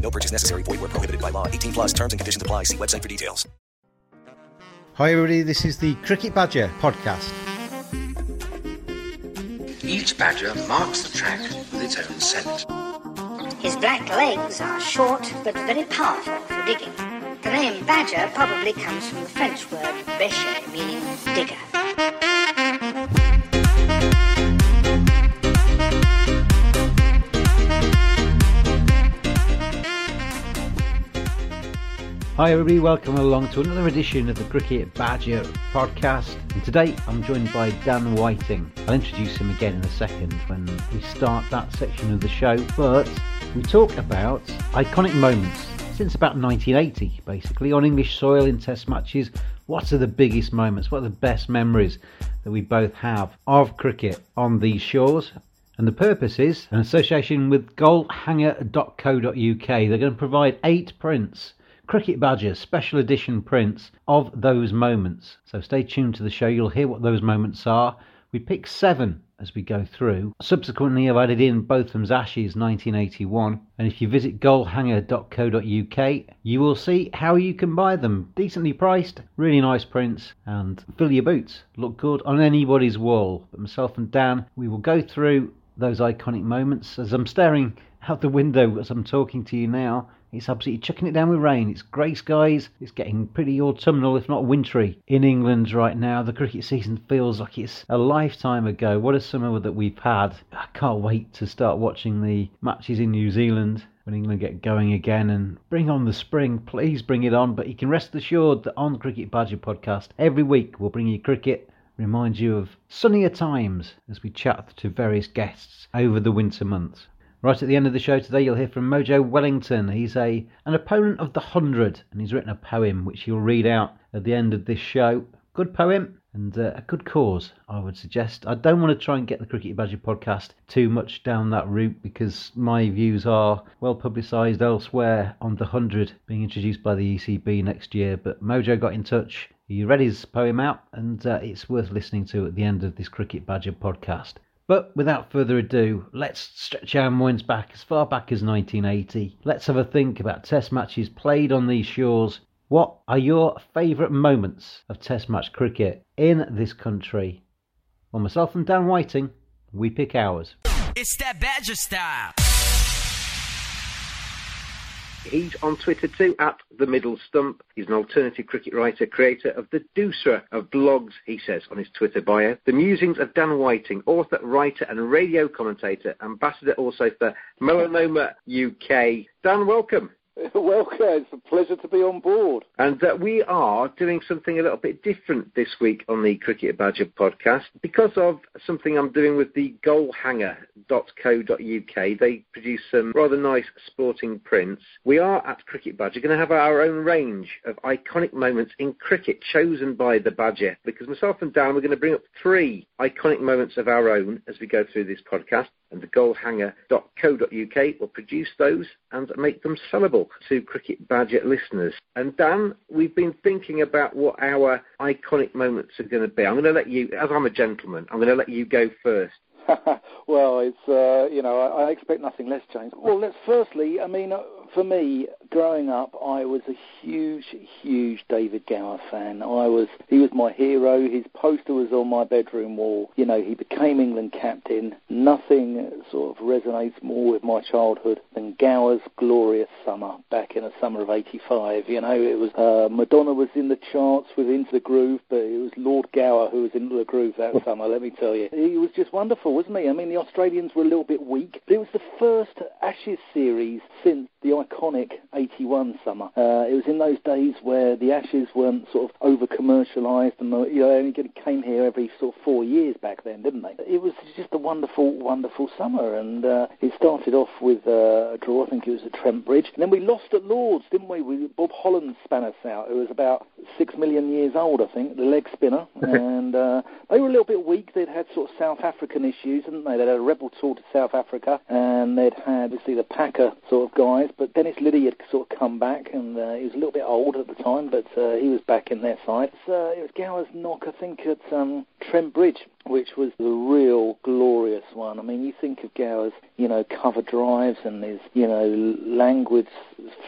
No purchase necessary. Void where prohibited by law. 18 plus terms and conditions apply. See website for details. Hi, everybody. This is the Cricket Badger podcast. Each badger marks the track with its own scent. His black legs are short but very powerful for digging. The name badger probably comes from the French word bêcher, meaning digger. Hi, everybody. Welcome along to another edition of the Cricket Badger podcast. And today I'm joined by Dan Whiting. I'll introduce him again in a second when we start that section of the show. But we talk about iconic moments since about 1980, basically, on English soil in Test matches. What are the biggest moments? What are the best memories that we both have of cricket on these shores? And the purpose is an association with goalhanger.co.uk. They're going to provide eight prints, Cricket Badgers special edition prints of those moments. So stay tuned to the show, you'll hear what those moments are. We pick seven as we go through. Subsequently, I've added in Botham's Ashes 1981. And if you visit goalhanger.co.uk, you will see how you can buy them. Decently priced, really nice prints, and fill your boots. Look good on anybody's wall. But myself and Dan, we will go through those iconic moments as I'm staring out the window as I'm talking to you now. It's absolutely chucking it down with rain. It's grey skies. It's getting pretty autumnal, if not wintry, in England right now. The cricket season feels like it's a lifetime ago. What a summer that we've had. I can't wait to start watching the matches in New Zealand when England get going again and bring on the spring. Please bring it on. But you can rest assured that on the Cricket Badger podcast, every week we'll bring you cricket remind you of sunnier times as we chat to various guests over the winter months. Right at the end of the show today, you'll hear from Mojo Wellington. He's a an opponent of the hundred, and he's written a poem which he'll read out at the end of this show. Good poem and uh, a good cause, I would suggest. I don't want to try and get the Cricket Badger podcast too much down that route because my views are well publicised elsewhere on the hundred being introduced by the ECB next year. But Mojo got in touch. He read his poem out, and uh, it's worth listening to at the end of this Cricket Badger podcast. But without further ado, let's stretch our minds back as far back as 1980. Let's have a think about Test matches played on these shores. What are your favourite moments of Test match cricket in this country? Well, myself and Dan Whiting, we pick ours. It's that Badger style. He's on Twitter too, at the Middle Stump. He's an alternative cricket writer, creator of the Doosra of blogs, he says on his Twitter bio. The musings of Dan Whiting, author, writer, and radio commentator, ambassador also for Melanoma UK. Dan, welcome. Welcome. It's a pleasure to be on board. And uh, we are doing something a little bit different this week on the Cricket Badger podcast because of something I'm doing with the goalhanger.co.uk. They produce some rather nice sporting prints. We are at Cricket Badger going to have our own range of iconic moments in cricket chosen by the Badger because myself and Dan we're going to bring up three iconic moments of our own as we go through this podcast. and the goalhanger.co.uk will produce those and make them sellable to Cricket Badger listeners. And Dan, we've been thinking about what our iconic moments are going to be. I'm going to let you, as I'm a gentleman, I'm going to let you go first. well, it's uh, you know I, I expect nothing less, James. Well, let's firstly, I mean, uh, for me, growing up, I was a huge, huge David Gower fan. I was he was my hero. His poster was on my bedroom wall. You know, he became England captain. Nothing sort of resonates more with my childhood than Gower's glorious summer back in the summer of '85. You know, it was uh, Madonna was in the charts with Into the Groove, but it was Lord Gower who was into the groove that summer. Let me tell you, he was just wonderful, wasn't he? I mean, the Australians were a little bit weak, but it was the first Ashes series since iconic 81 summer. Uh, it was in those days where the Ashes weren't sort of over commercialised and you know, only came here every sort of four years back then, didn't they? It was just a wonderful, wonderful summer and uh, it started off with uh, a draw, I think it was at Trent Bridge. And then we lost at Lords, didn't we? we Bob Holland span us out, who was about six million years old, I think, the leg spinner. and uh, they were a little bit weak. They'd had sort of South African issues, hadn't they? They'd had a rebel tour to South Africa and they'd had, obviously, the Packer sort of guys but Dennis Lillee had sort of come back, and uh, he was a little bit old at the time, but uh, he was back in their side. So it was Gower's knock, I think, at um, Trent Bridge, which was the real glorious one. I mean, you think of Gower's, you know, cover drives and his, you know, languid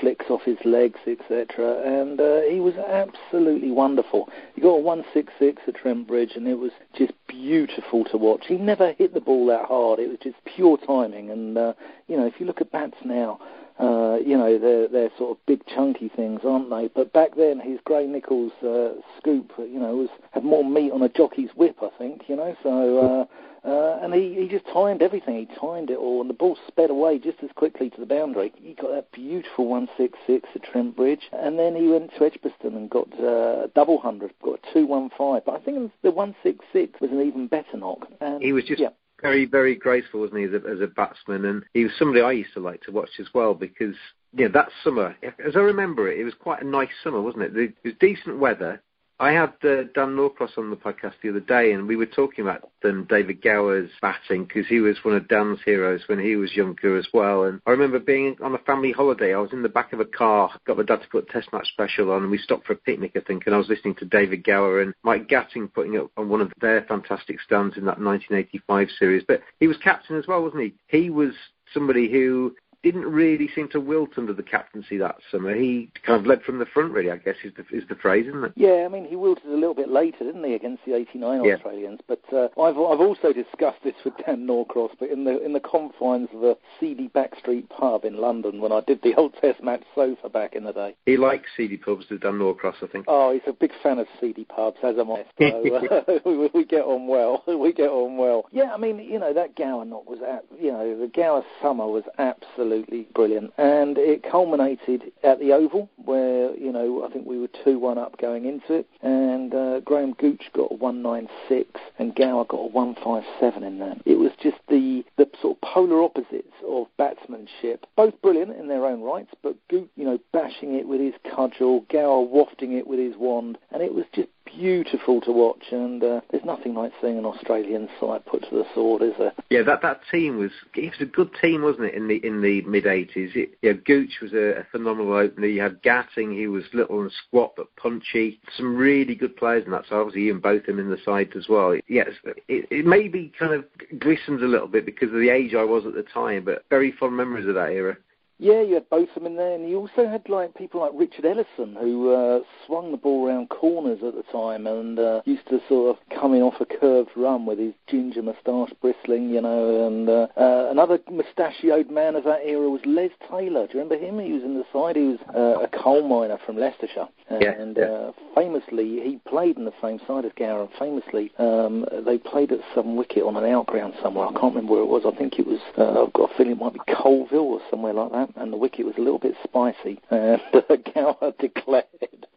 flicks off his legs, etc., and uh, he was absolutely wonderful. He got a 166 at Trent Bridge, and it was just beautiful to watch. He never hit the ball that hard. It was just pure timing, and uh, you know, if you look at bats now uh, you know, they're, they're sort of big chunky things, aren't they? But back then, his Gray-Nicolls uh, scoop, you know, was had more meat on a jockey's whip, I think, you know. So, uh, uh, and he, he just timed everything. He timed it all, and the ball sped away just as quickly to the boundary. He got that beautiful 166 at Trent Bridge, and then he went to Edgbaston and got uh, a double hundred, got a 215. But I think the 166 was an even better knock. And, he was just yeah very, very graceful, wasn't he, as a, as a batsman? And he was somebody I used to like to watch as well because, yeah, that summer, as I remember it, it was quite a nice summer, wasn't it? It was decent weather. I had uh, Dan Norcross on the podcast the other day, and we were talking about um, David Gower's batting because he was one of Dan's heroes when he was younger as well. And I remember being on a family holiday. I was in the back of a car, got my dad to put Test Match Special on, and we stopped for a picnic, I think, and I was listening to David Gower and Mike Gatting putting up on one of their fantastic stands in that 1985 series. But he was captain as well, wasn't he? He was somebody who didn't really seem to wilt under the captaincy that summer. He kind of led from the front, really. I guess is the is the phrase, isn't it? Yeah, I mean he wilted a little bit later, didn't he, against the '89 yeah. Australians? But uh, I've I've also discussed this with Dan Norcross, but in the in the confines of a seedy backstreet pub in London when I did the old Test match sofa back in the day. He likes seedy pubs, does Dan Norcross, I think. Oh, he's a big fan of seedy pubs, as am I. So, uh, we, we get on well. We get on well. Yeah, I mean, you know that Gower knock was, at, you know, the Gower summer was absolutely brilliant, and it culminated at the Oval, where you know I think we were two one up going into it, and uh, Graham Gooch got a one nine six, and Gower got a one five seven in that. It was just the the sort of polar opposites of batsmanship, both brilliant in their own rights, but Gooch, you know, bashing it with his cudgel, Gower wafting it with his wand, and it was just beautiful to watch, and uh, there's nothing like seeing an Australian side put to the sword, is there? Yeah, that that team was it was a good team, wasn't it? In the in the mid '80s, yeah, Gooch was a, a, phenomenal opener. You had Gatting, he was little and squat but punchy. Some really good players in that. So obviously Ian Botham in the side as well. Yes, it, it maybe kind of glistens a little bit because of the age I was at the time, but very fond memories of that era. Yeah, you had Botham in there, and you also had like people like Richard Ellison who uh, swung the ball around corners at the time and uh, used to sort of come in off a curved run with his ginger moustache bristling, you know. And uh, uh, another mustachioed man of that era was Les Taylor. Do you remember him? He was in the side. He was uh, a coal miner from Leicestershire, yeah, and yeah. Uh, famously he played in the same side as Gower. And famously, um, they played at some wicket on an outground somewhere. I can't remember where it was. I think it was. Uh, I've got a feeling it might be Coalville or somewhere like that and the wicket was a little bit spicy. And uh, Gower declared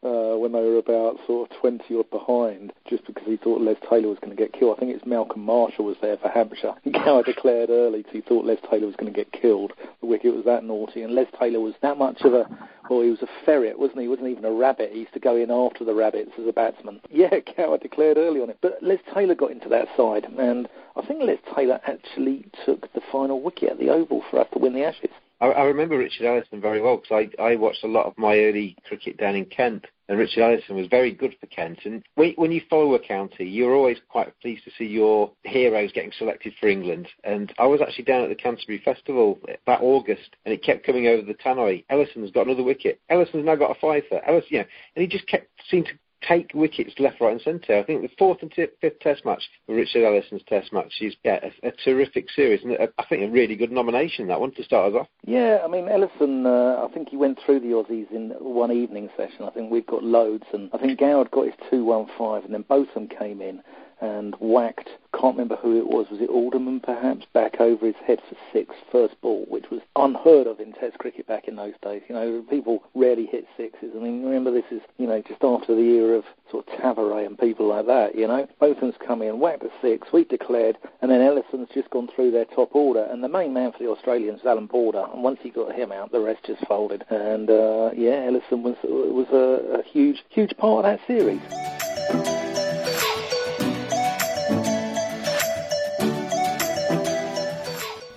uh, when they were about sort of 20 or behind, just because he thought Les Taylor was going to get killed. I think it's Malcolm Marshall was there for Hampshire. Gower declared early because he thought Les Taylor was going to get killed. the wicket was that naughty. And Les Taylor was that much of a, well, he was a ferret, wasn't he? He wasn't even a rabbit. He used to go in after the rabbits as a batsman. Yeah, Gower declared early on it. But Les Taylor got into that side, and I think Les Taylor actually took the final wicket at the Oval for us to win the Ashes. I, remember Richard Ellison very well because I, I watched a lot of my early cricket down in Kent, and Richard Ellison was very good for Kent. And when, when you follow a county, you're always quite pleased to see your heroes getting selected for England. And I was actually down at the Canterbury Festival that August, and it kept coming over the tannoy. Ellison's got another wicket. Ellison's now got a fifer. Ellison, you know, and he just kept seemed to take wickets left, right, and centre. I think the fourth and t- fifth Test match, Richard Ellison's Test match, is yeah, a, a terrific series, and a, I think a really good nomination that one to start us off. Yeah, I mean Ellison, uh, I think he went through the Aussies in one evening session. I think we've got loads, and I think Goward got his two one five, and then Botham came in and whacked, can't remember who it was, was it Alderman perhaps, back over his head for six, first ball, which was unheard of in Test cricket back in those days. You know, people rarely hit sixes. I mean, remember this is, you know, just after the era of sort of Tavaré and people like that, you know. Botham's come in, whacked a six, sweep declared, and then Ellison's just gone through their top order, and the main man for the Australians is Allan Border, and once he got him out, the rest just folded. And, uh, yeah, Ellison was, was a, a huge, huge part of that series.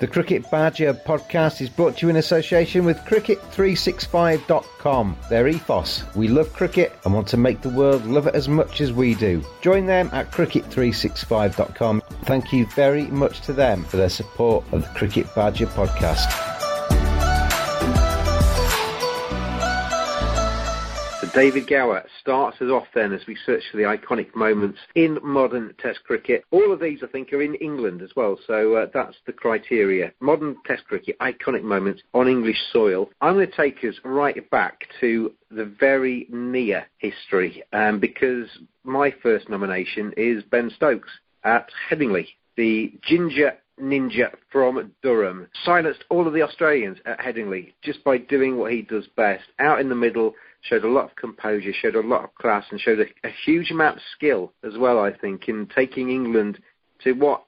The Cricket Badger podcast is brought to you in association with Cricket365.com. Their ethos we love cricket and want to make the world love it as much as we do. Join them at Cricket365.com. Thank you very much to them for their support of the Cricket Badger podcast. David Gower starts us off then as we search for the iconic moments in modern Test cricket. All of these, I think, are in England as well, so uh, that's the criteria. Modern Test cricket, iconic moments on English soil. I'm going to take us right back to the very near history um, because my first nomination is Ben Stokes at Headingley. The ginger ninja from Durham silenced all of the Australians at Headingley just by doing what he does best. Out in the middle, showed a lot of composure, showed a lot of class, and showed a, a huge amount of skill as well, I think, in taking England to what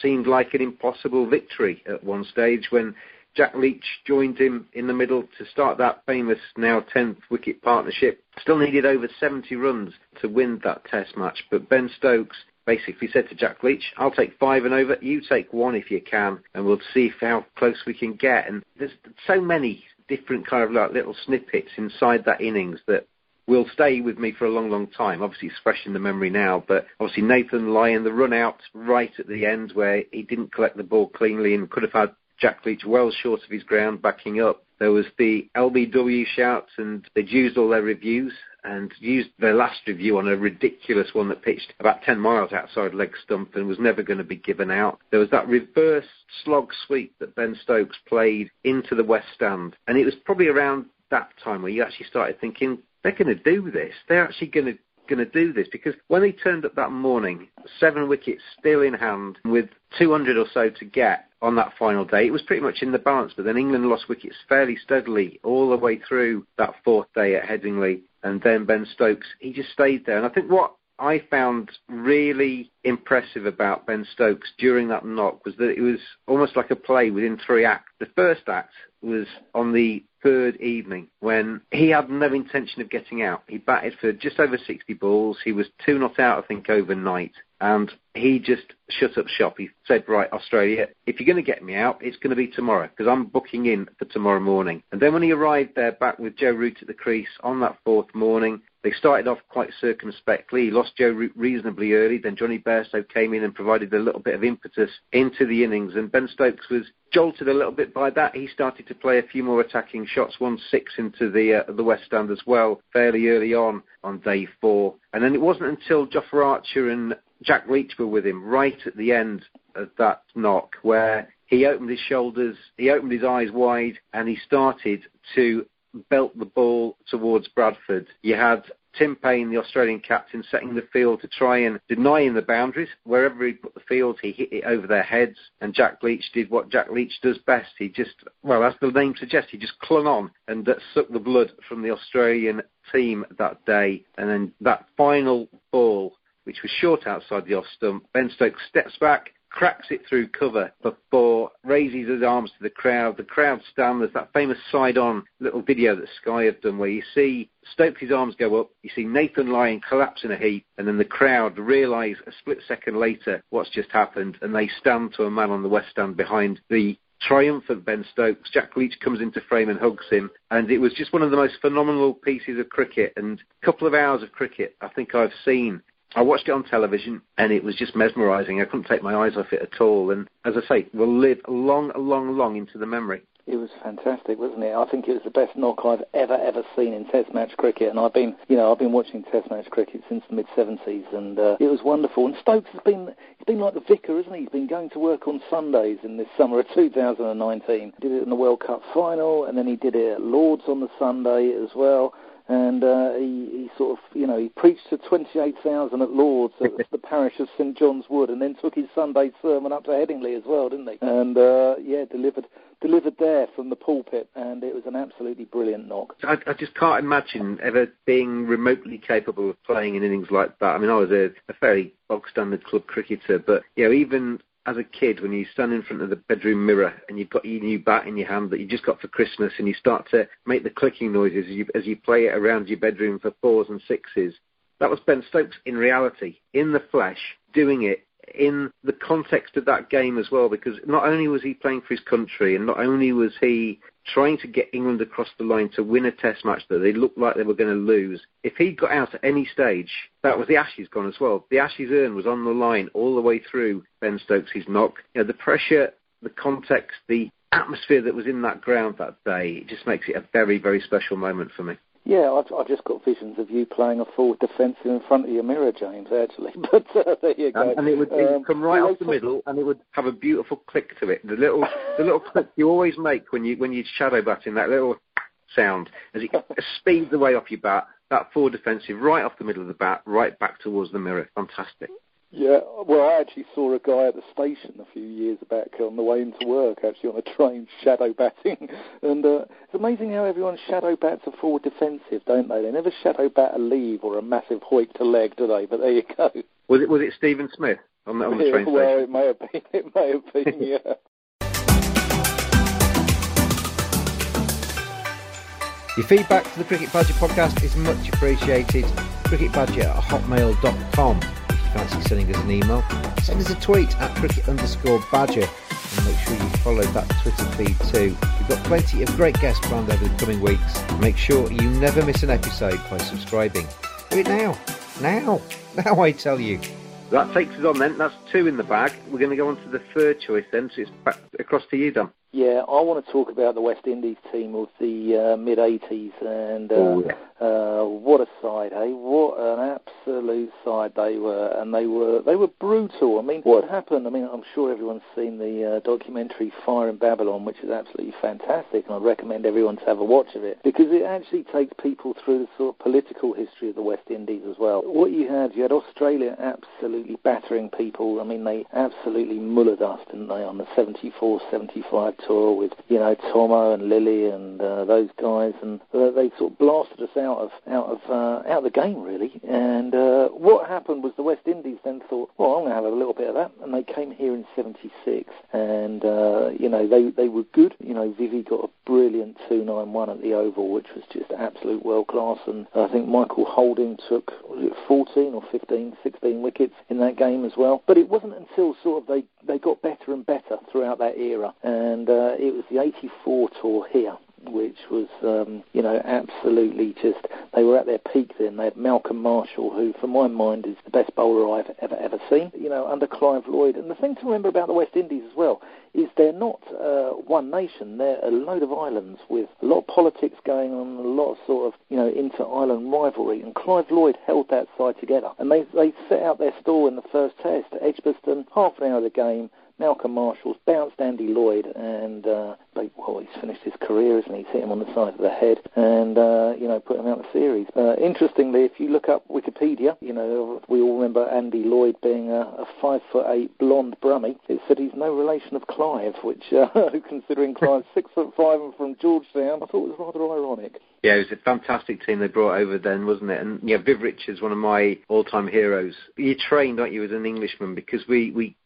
seemed like an impossible victory at one stage when Jack Leach joined him in the middle to start that famous now 10th wicket partnership. Still needed over 70 runs to win that test match, but Ben Stokes basically said to Jack Leach, I'll take five and over, you take one if you can, and we'll see how close we can get. And there's so many different kind of like little snippets inside that innings that will stay with me for a long, long time. Obviously, it's fresh in the memory now, but obviously Nathan Lyon, the run out right at the end where he didn't collect the ball cleanly and could have had Jack Leach well short of his ground backing up. There was the LBW shouts, and they'd used all their reviews and used their last review on a ridiculous one that pitched about 10 miles outside leg stump and was never going to be given out. There was that reverse slog sweep that Ben Stokes played into the West Stand, and it was probably around that time where you actually started thinking, they're going to do this. They're actually going to going to do this because when he turned up that morning, seven wickets still in hand with 200 or so to get on that final day, it was pretty much in the balance. But then England lost wickets fairly steadily all the way through that fourth day at Headingley. And then Ben Stokes, he just stayed there. And I think what I found really impressive about Ben Stokes during that knock was that it was almost like a play within three acts. The first act was on the third evening when he had no intention of getting out. He batted for just over 60 balls. He was two not out, I think, overnight. And he just shut up shop. He said, right, Australia, if you're going to get me out, it's going to be tomorrow because I'm booking in for tomorrow morning. And then when he arrived there back with Joe Root at the crease on that fourth morning, they started off quite circumspectly. He lost Joe reasonably early. Then Johnny Bairstow came in and provided a little bit of impetus into the innings. And Ben Stokes was jolted a little bit by that. He started to play a few more attacking shots, one six into the uh, the West Stand as well, fairly early on on day four. And then it wasn't until Jofra Archer and Jack Leach were with him right at the end of that knock where he opened his shoulders, he opened his eyes wide, and he started to belt the ball towards Bradford. You had Tim Paine, the Australian captain, setting the field to try and deny him the boundaries. Wherever he put the field, he hit it over their heads. And Jack Leach did what Jack Leach does best. He just, well, as the name suggests, he just clung on and uh, sucked the blood from the Australian team that day. And then that final ball, which was short outside the off stump, Ben Stokes steps back, cracks it through cover for four, raises his arms to the crowd. The crowd stand. There's that famous side-on little video that Sky have done where you see Stokes' arms go up, you see Nathan Lyon collapse in a heap, and then the crowd realise a split second later what's just happened, and they stand to a man on the west stand behind the triumphant Ben Stokes. Jack Leach comes into frame and hugs him, and it was just one of the most phenomenal pieces of cricket and a couple of hours of cricket I think I've seen. I watched it on television and it was just mesmerising. I couldn't take my eyes off it at all. And as I say, will live long, long, long into the memory. It was fantastic, wasn't it? I think it was the best knock I've ever ever seen in Test match cricket, and I've been, you know, I've been watching Test match cricket since the mid '70s, and uh, it was wonderful. And Stokes has been, he's been like the vicar, isn't he? He's been going to work on Sundays in this summer of 2019. Did it in the World Cup final, and then he did it at Lords on the Sunday as well and uh, he, he sort of, you know, he preached to 28,000 at Lords at the parish of St John's Wood, and then took his Sunday sermon up to Headingley as well, didn't he? And uh, yeah, delivered delivered there from the pulpit, and it was an absolutely brilliant knock. I, I just can't imagine ever being remotely capable of playing in innings like that. I mean, I was a, a fairly bog standard club cricketer, but you know, even as a kid when you stand in front of the bedroom mirror and you've got your new bat in your hand that you just got for Christmas and you start to make the clicking noises as you, as you play it around your bedroom for fours and sixes. That was Ben Stokes in reality, in the flesh, doing it in the context of that game as well, because not only was he playing for his country and not only was he trying to get England across the line to win a test match that they looked like they were going to lose, if he got out at any stage, that was the Ashes gone as well. The Ashes urn was on the line all the way through Ben Stokes' knock. You know, the pressure, the context, the atmosphere that was in that ground that day, it just makes it a very, very special moment for me. Yeah, I've, I've just got visions of you playing a forward defensive in front of your mirror, James. Actually, but uh, there you go. And, and it would, um, come right off the middle, and it would have a beautiful click to it. The little, the little click you always make when you when you shadow batting, that little sound as it speeds away off your bat. That forward defensive right off the middle of the bat, right back towards the mirror. Fantastic. Yeah, well, I actually saw a guy at the station a few years back on the way into work, actually on a train, shadow batting. And uh, it's amazing how everyone shadow bats a forward defensive, don't they? They never shadow bat a leave or a massive hoik to leg, do they? But there you go. Was it was it Stephen Smith on the, on the train yeah, Well, it may have been. It may have been. yeah. Your feedback to the Cricket Badger podcast is much appreciated. Cricketbadger at hotmail.com fancy sending us an email, send us a tweet at cricket underscore badger and make sure you follow that Twitter feed too. We've got plenty of great guests planned over the coming weeks. Make sure you never miss an episode by subscribing. Do it now. Now. Now I tell you. That takes us on then. That's two in the bag. We're going to go on to the third choice then. So it's back across to you, Dan. Yeah, I want to talk about the West Indies team of the uh, mid 80s and uh, oh, yeah. uh, what a side, hey! What an absolute side they were, and they were they were brutal. I mean, what happened? I mean, I'm sure everyone's seen the uh, documentary Fire in Babylon, which is absolutely fantastic, and I recommend everyone to have a watch of it because it actually takes people through the sort of political history of the West Indies as well. What you had, you had Australia absolutely battering people. I mean, they absolutely mullered us, didn't they, on the 74, 75 tour with you know Tommo and Lillee and uh, those guys, and uh, they sort of blasted us out of out of uh, out of the game really. And uh, what happened was the West Indies then thought, well, I'm going to have a little bit of that, and they came here in '76, and uh, you know they they were good. You know, Vivi got a brilliant 291 at the Oval, which was just absolute world class, and I think Michael Holding took was it 14 or 15, 16 wickets in that game as well. But it wasn't until sort of they they got better and better throughout that era, and uh, it was the 84 tour here which was, um, you know, absolutely just, they were at their peak then. They had Malcolm Marshall, who, for my mind, is the best bowler I've ever, ever seen, you know, under Clive Lloyd. And the thing to remember about the West Indies as well is they're not uh, one nation. They're a load of islands with a lot of politics going on, a lot of sort of, you know, inter-island rivalry. And Clive Lloyd held that side together. And they, they set out their stall in the first test. Edgbaston, half an hour of the game, Malcolm Marshall's bounced Andy Lloyd, and uh, well, he's finished his career, isn't he? He's hit him on the side of the head, and uh, you know, put him out of the series. Uh, interestingly, if you look up Wikipedia, you know, we all remember Andy Lloyd being a, a five foot eight blonde brummie. It said he's no relation of Clive, which, uh, considering Clive's six foot five and from Georgetown, I thought was rather ironic. Yeah, it was a fantastic team they brought over then, wasn't it? And yeah, Viv Richards, is one of my all-time heroes. You trained, aren't you, as an Englishman? Because we we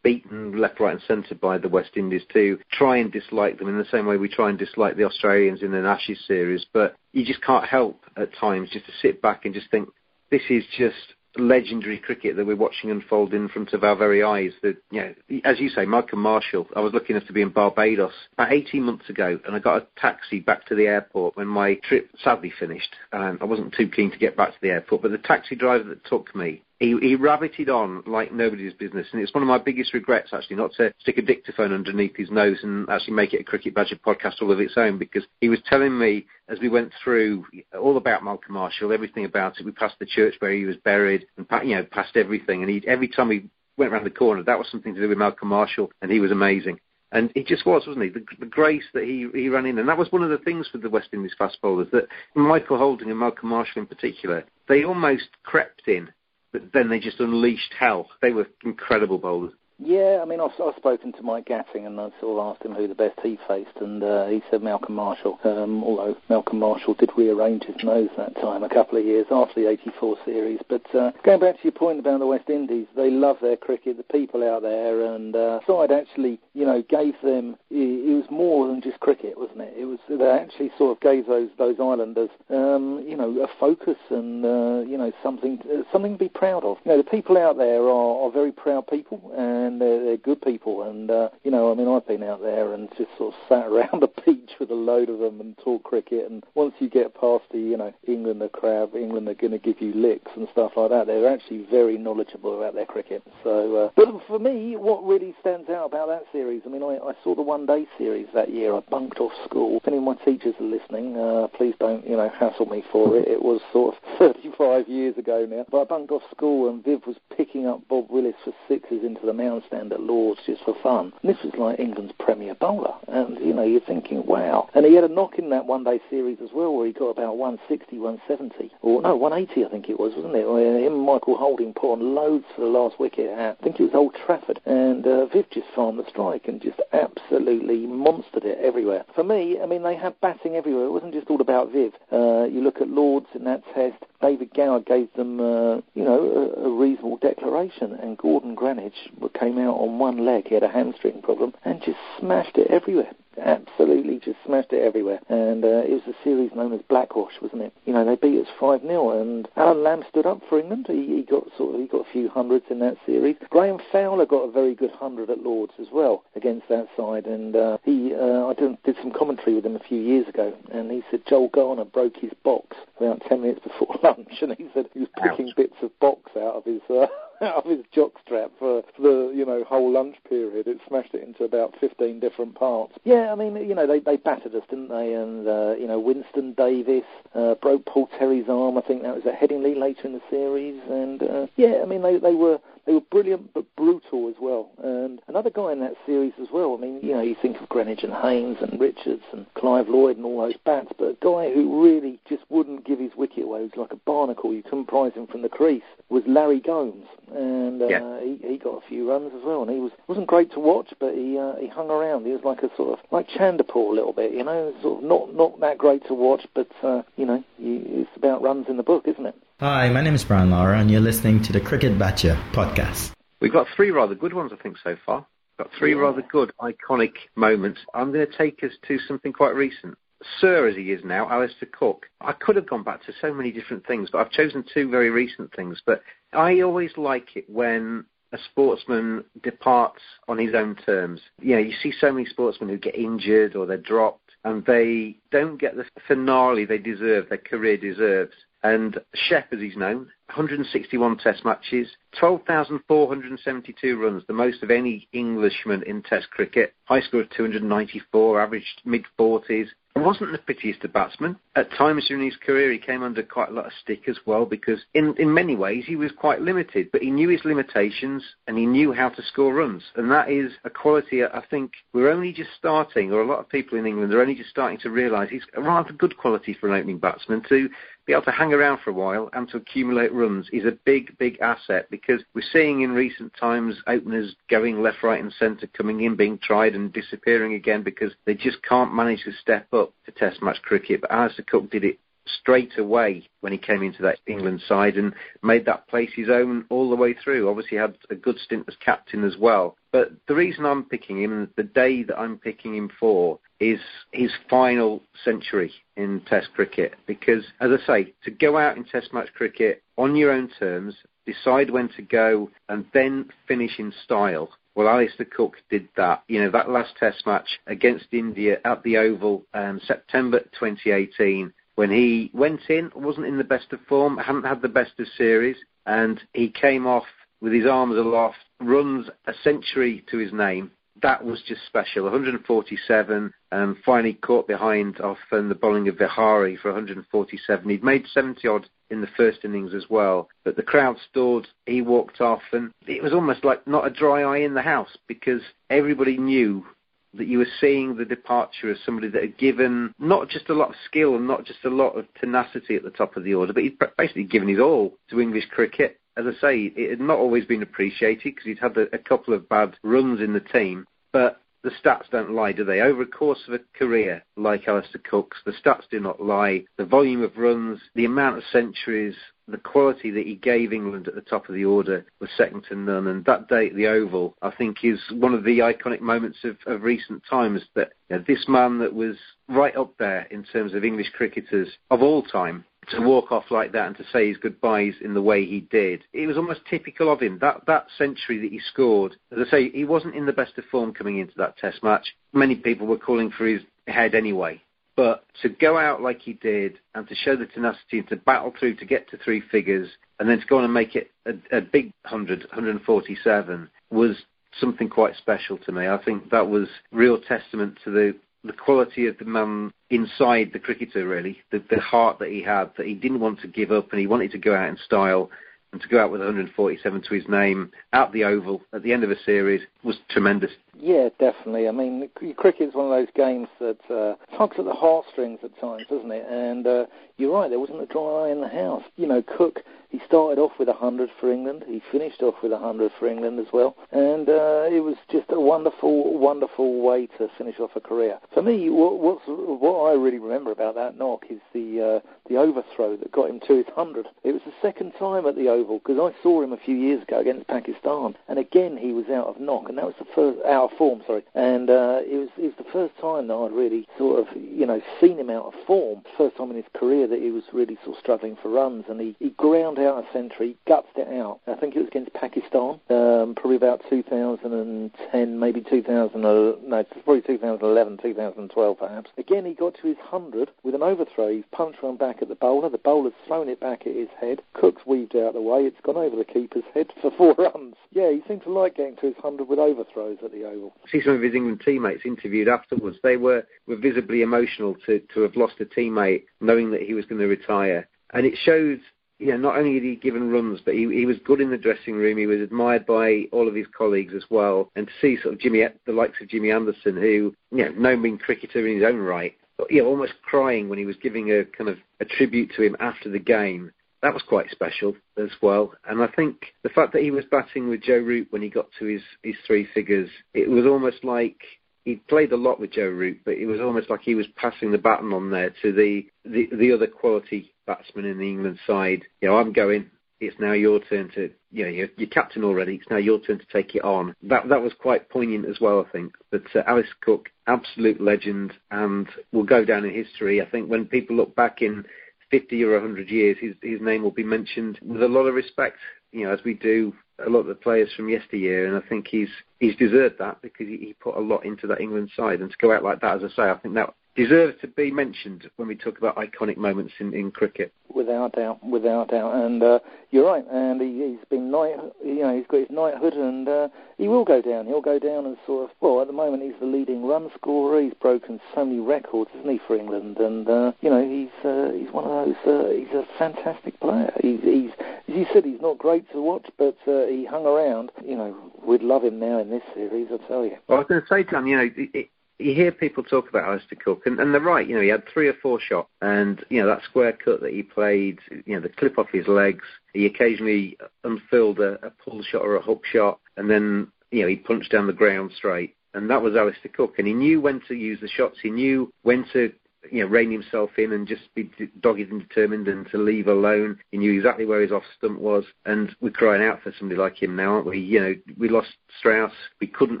beaten left, right, and centre by the West Indies to try and dislike them in the same way we try and dislike the Australians in an Ashes series. But you just can't help at times just to sit back and just think this is just legendary cricket that we're watching unfold in front of our very eyes. That you know, as you say, Malcolm Marshall. I was lucky enough to be in Barbados about 18 months ago, and I got a taxi back to the airport when my trip sadly finished. And I wasn't too keen to get back to the airport, but the taxi driver that took me he, he rabbited on like nobody's business, and it's one of my biggest regrets actually not to stick a dictaphone underneath his nose and actually make it a Cricket Badger podcast all of its own because he was telling me as we went through all about Malcolm Marshall, everything about it. We passed the church where he was buried, and you know, passed everything. And he, every time we went around the corner, that was something to do with Malcolm Marshall, and he was amazing. And he just was, wasn't he? The, the, grace that he, he ran in. And that was one of the things for the West Indies fast bowlers, that Michael Holding and Malcolm Marshall in particular, they almost crept in but then they just unleashed hell. They were incredible bowlers. Yeah, I mean, I've, I've spoken to Mike Gatting and I sort of asked him who the best he faced, and uh, he said Malcolm Marshall. Um, although Malcolm Marshall did rearrange his nose that time, a couple of years after the '84 series. But uh, going back to your point about the West Indies, they love their cricket, the people out there, and uh, side actually, you know, gave them. It, it was more than just cricket, wasn't it? It was they actually sort of gave those those islanders, um, you know, a focus and uh, you know something something to be proud of. You know, the people out there are, are very proud people. And and they're, they're good people. And uh, you know, I mean, I've been out there and just sort of sat around the beach with a load of them and talk cricket. And once you get past the, you know, England are crab, England are going to give you licks and stuff like that, they're actually very knowledgeable about their cricket. So, uh, but for me, what really stands out about that series, I mean, I, I saw the one-day series that year. I bunked off school. If any of my teachers are listening, uh, please don't, you know, hassle me for it. It was sort of 35 years ago now. But I bunked off school and Viv was picking up Bob Willis for sixes into the mound stand at Lords just for fun. This was like England's premier bowler. And, you know, you're thinking, wow. And he had a knock in that one day series as well where he got about 160, 170. Or, no, 180 I think it was, wasn't it? Where him and Michael Holding put on loads for the last wicket at, I think it was Old Trafford. And uh, Viv just farmed the strike and just absolutely monstered it everywhere. For me, I mean, they had batting everywhere. It wasn't just all about Viv. Uh, you look at Lords in that test, David Gower gave them, uh, you know, a, a, reasonable declaration, and Gordon Greenidge came out on one leg. He had a hamstring problem and just smashed it everywhere absolutely just smashed it everywhere. And uh, it was a series known as Blackwash, wasn't it? You know, they beat us 5 0, and Alan Lamb stood up for England. He, he got sort of he got a few hundreds in that series. Graham Fowler got a very good hundred at Lords as well against that side, and uh, he uh, I did, did some commentary with him a few years ago, and he said Joel Garner broke his box about 10 minutes before lunch, and he said he was picking Ouch. bits of box out of his. Uh, of his jockstrap for the you know whole lunch period. It smashed it into about fifteen different parts. Yeah, I mean you know they they battered us, didn't they? And uh, you know Winston Davis uh, broke Paul Terry's arm. I think that was at Headingley later in the series. And uh, yeah, I mean they they were they were brilliant but brutal as well. And another guy in that series as well. I mean, you know, you think of Greenidge and Haynes and Richards and Clive Lloyd and all those bats, but a guy who really just wouldn't give his wicket away, was like a barnacle. You couldn't prize him from the crease. Was Larry Gomes, and uh, yeah. he, he got a few runs as well. And he was wasn't great to watch, but he uh, he hung around. He was like a sort of like Chanderpaul a little bit, you know, sort of not not that great to watch, but uh, you know, you, it's about runs in the book, isn't it? Hi, my name is Brian Lara, and you're listening to the Cricket Badger podcast. We've got three rather good ones, I think, so far. We've got three yeah. rather good, iconic moments. I'm going to take us to something quite recent. Sir, as he is now, Alastair Cook. I could have gone back to so many different things, but I've chosen two very recent things. But I always like it when a sportsman departs on his own terms. You know, you see so many sportsmen who get injured or they're dropped and they don't get the finale they deserve, their career deserves. And Chef, as he's known, 161 Test matches, 12,472 runs, the most of any Englishman in Test cricket. High score of 294, averaged mid 40s. Wasn't the prettiest of batsmen. At times during his career, he came under quite a lot of stick as well because, in, in many ways, he was quite limited. But he knew his limitations and he knew how to score runs. And that is a quality I think we're only just starting, or a lot of people in England are only just starting to realise he's a rather good quality for an opening batsman to be able to hang around for a while and to accumulate runs is a big, big asset because we're seeing in recent times openers going left, right, and centre, coming in, being tried and disappearing again because they just can't manage to step up to Test match cricket. But Alastair Cook did it straight away when he came into that England side and made that place his own all the way through. Obviously, had a good stint as captain as well. But the reason I'm picking him, the day that I'm picking him for, is his final century in Test cricket. Because, as I say, to go out in Test match cricket on your own terms, decide when to go, and then finish in style. Well, Alistair Cook did that. You know, that last Test match against India at the Oval, um, September 2018, when he went in, wasn't in the best of form, hadn't had the best of series, and he came off with his arms aloft, runs a century to his name. That was just special. 147, and finally caught behind off um, the bowling of Vihari for 147. He'd made 70 odd in the first innings as well, but the crowd stored. He walked off, and it was almost like not a dry eye in the house because everybody knew that you were seeing the departure of somebody that had given not just a lot of skill and not just a lot of tenacity at the top of the order, but he'd basically given his all to English cricket. As I say, it had not always been appreciated because he'd had a couple of bad runs in the team, but the stats don't lie, do they? Over a course of a career like Alistair Cook's, the stats do not lie. The volume of runs, the amount of centuries, the quality that he gave England at the top of the order was second to none. And that day at the Oval, I think, is one of the iconic moments of, of recent times that you know, this man that was right up there in terms of English cricketers of all time to walk off like that and to say his goodbyes in the way he did. It was almost typical of him. That that century that he scored, as I say, he wasn't in the best of form coming into that Test match. Many people were calling for his head anyway. But to go out like he did and to show the tenacity and to battle through to get to three figures and then to go on and make it a, a big 100, 147 was something quite special to me. I think that was real testament to the the quality of the man inside the cricketer, really, the, the heart that he had, that he didn't want to give up and he wanted to go out in style and to go out with 147 to his name at the Oval at the end of a series was tremendous. Yeah, definitely. I mean, cricket is one of those games that uh, tugs at the heartstrings at times, doesn't it? And uh, you're right, there wasn't a dry eye in the house. You know, Cook he started off with 100 for England. He finished off with 100 for England as well. And uh, it was just a wonderful, wonderful way to finish off a career. For me, what, what's, what I really remember about that knock is the uh, the overthrow that got him to his 100. It was the second time at the Oval because I saw him a few years ago against Pakistan, and again he was out of knock, and that was the first out form, sorry. And uh, it was it was the first time that I'd really sort of you know seen him out of form. First time in his career that he was really sort of struggling for runs, and he, he ground out a century, gutsed it out. I think it was against Pakistan, um, probably about 2010, maybe 2000, no, probably 2011, 2012 perhaps. Again, he got to his 100 with an overthrow. He's punched one back at the bowler. The bowler's thrown it back at his head. Cook's weaved out of the way. It's gone over the keeper's head for four runs. Yeah, he seemed to like getting to his 100 with overthrows at the See some of his England teammates interviewed afterwards. They were, were visibly emotional to, to have lost a teammate knowing that he was going to retire. And it shows you know, not only had he given runs, but he, he was good in the dressing room. He was admired by all of his colleagues as well. And to see sort of Jimmy, the likes of Jimmy Anderson, who, you know, known being cricketer in his own right, you know, almost crying when he was giving a kind of a tribute to him after the game. That was quite special as well. And I think the fact that he was batting with Joe Root when he got to his, his three figures, it was almost like he played a lot with Joe Root, but it was almost like he was passing the baton on there to the, the, the other quality batsmen in the England side. You know, I'm going. It's now your turn to, you know, you're, you're captain already. It's now your turn to take it on. That that was quite poignant as well, I think. But uh, Alice Cook, absolute legend, and will go down in history. I think when people look back in 50 or 100 years, his his name will be mentioned with a lot of respect. You know, as we do a lot of the players from yesteryear, and I think he's he's deserved that because he, he put a lot into that England side, and to go out like that, as I say, I think that deserves to be mentioned when we talk about iconic moments in, in cricket. Without doubt, without doubt, and uh, you're right. And he, has been knight, you know, he's got his knighthood, and uh, he will go down. He'll go down as sort of well. At the moment, he's the leading run scorer. He's broken so many records, isn't he, for England? And uh, you know, he's uh, he's one of those. Uh, he's a fantastic player. He's, he's as you said, he's not great to watch, but uh, he hung around. You know, we'd love him now in this series. I tell you. Well, I was going to say, John, you know, it, you hear people talk about Alistair Cook, and, and they're right. You know, he had three or four shots, and you know that square cut that he played. You know, the clip off his legs. He occasionally unfilled a, a pull shot or a hook shot, and then you know he punched down the ground straight. And that was Alistair Cook, and he knew when to use the shots. He knew when to you know, rein himself in and just be dogged and determined and to leave alone. He knew exactly where his off stump was, and we're crying out for somebody like him now, aren't we? You know, we lost Strauss, we couldn't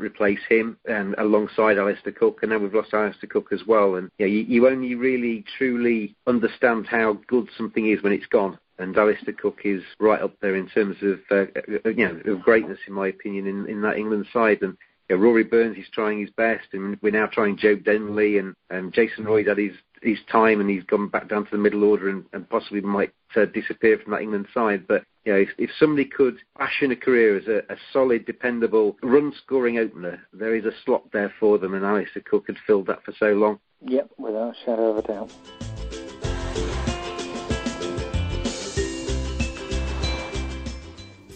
replace him, and alongside Alistair Cook, and now we've lost Alistair Cook as well. And you, you, you only really truly understand how good something is when it's gone and Alistair Cook is right up there in terms of uh, you know of greatness, in my opinion, in, in that England side. And you know, Rory Burns is trying his best, and we're now trying Joe Denley and, and Jason Roy had his his time, and he's gone back down to the middle order, and, and possibly might uh, disappear from that England side. But you know, if, if somebody could fashion a career as a, a solid, dependable, run-scoring opener, there is a slot there for them, and Alistair Cook had filled that for so long. Yep, without a shadow of a doubt.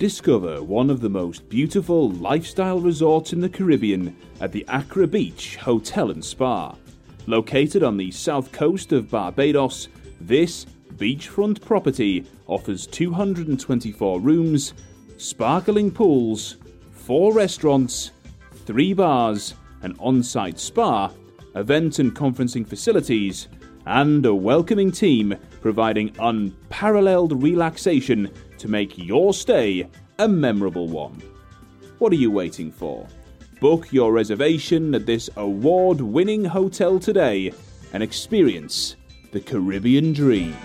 Discover one of the most beautiful lifestyle resorts in the Caribbean at the Accra Beach Hotel and Spa. Located on the south coast of Barbados, this beachfront property offers 224 rooms, sparkling pools, four restaurants, three bars, an on site spa, event and conferencing facilities, and a welcoming team providing unparalleled relaxation to make your stay a memorable one. What are you waiting for? Book your reservation at this award winning hotel today and experience the Caribbean dream.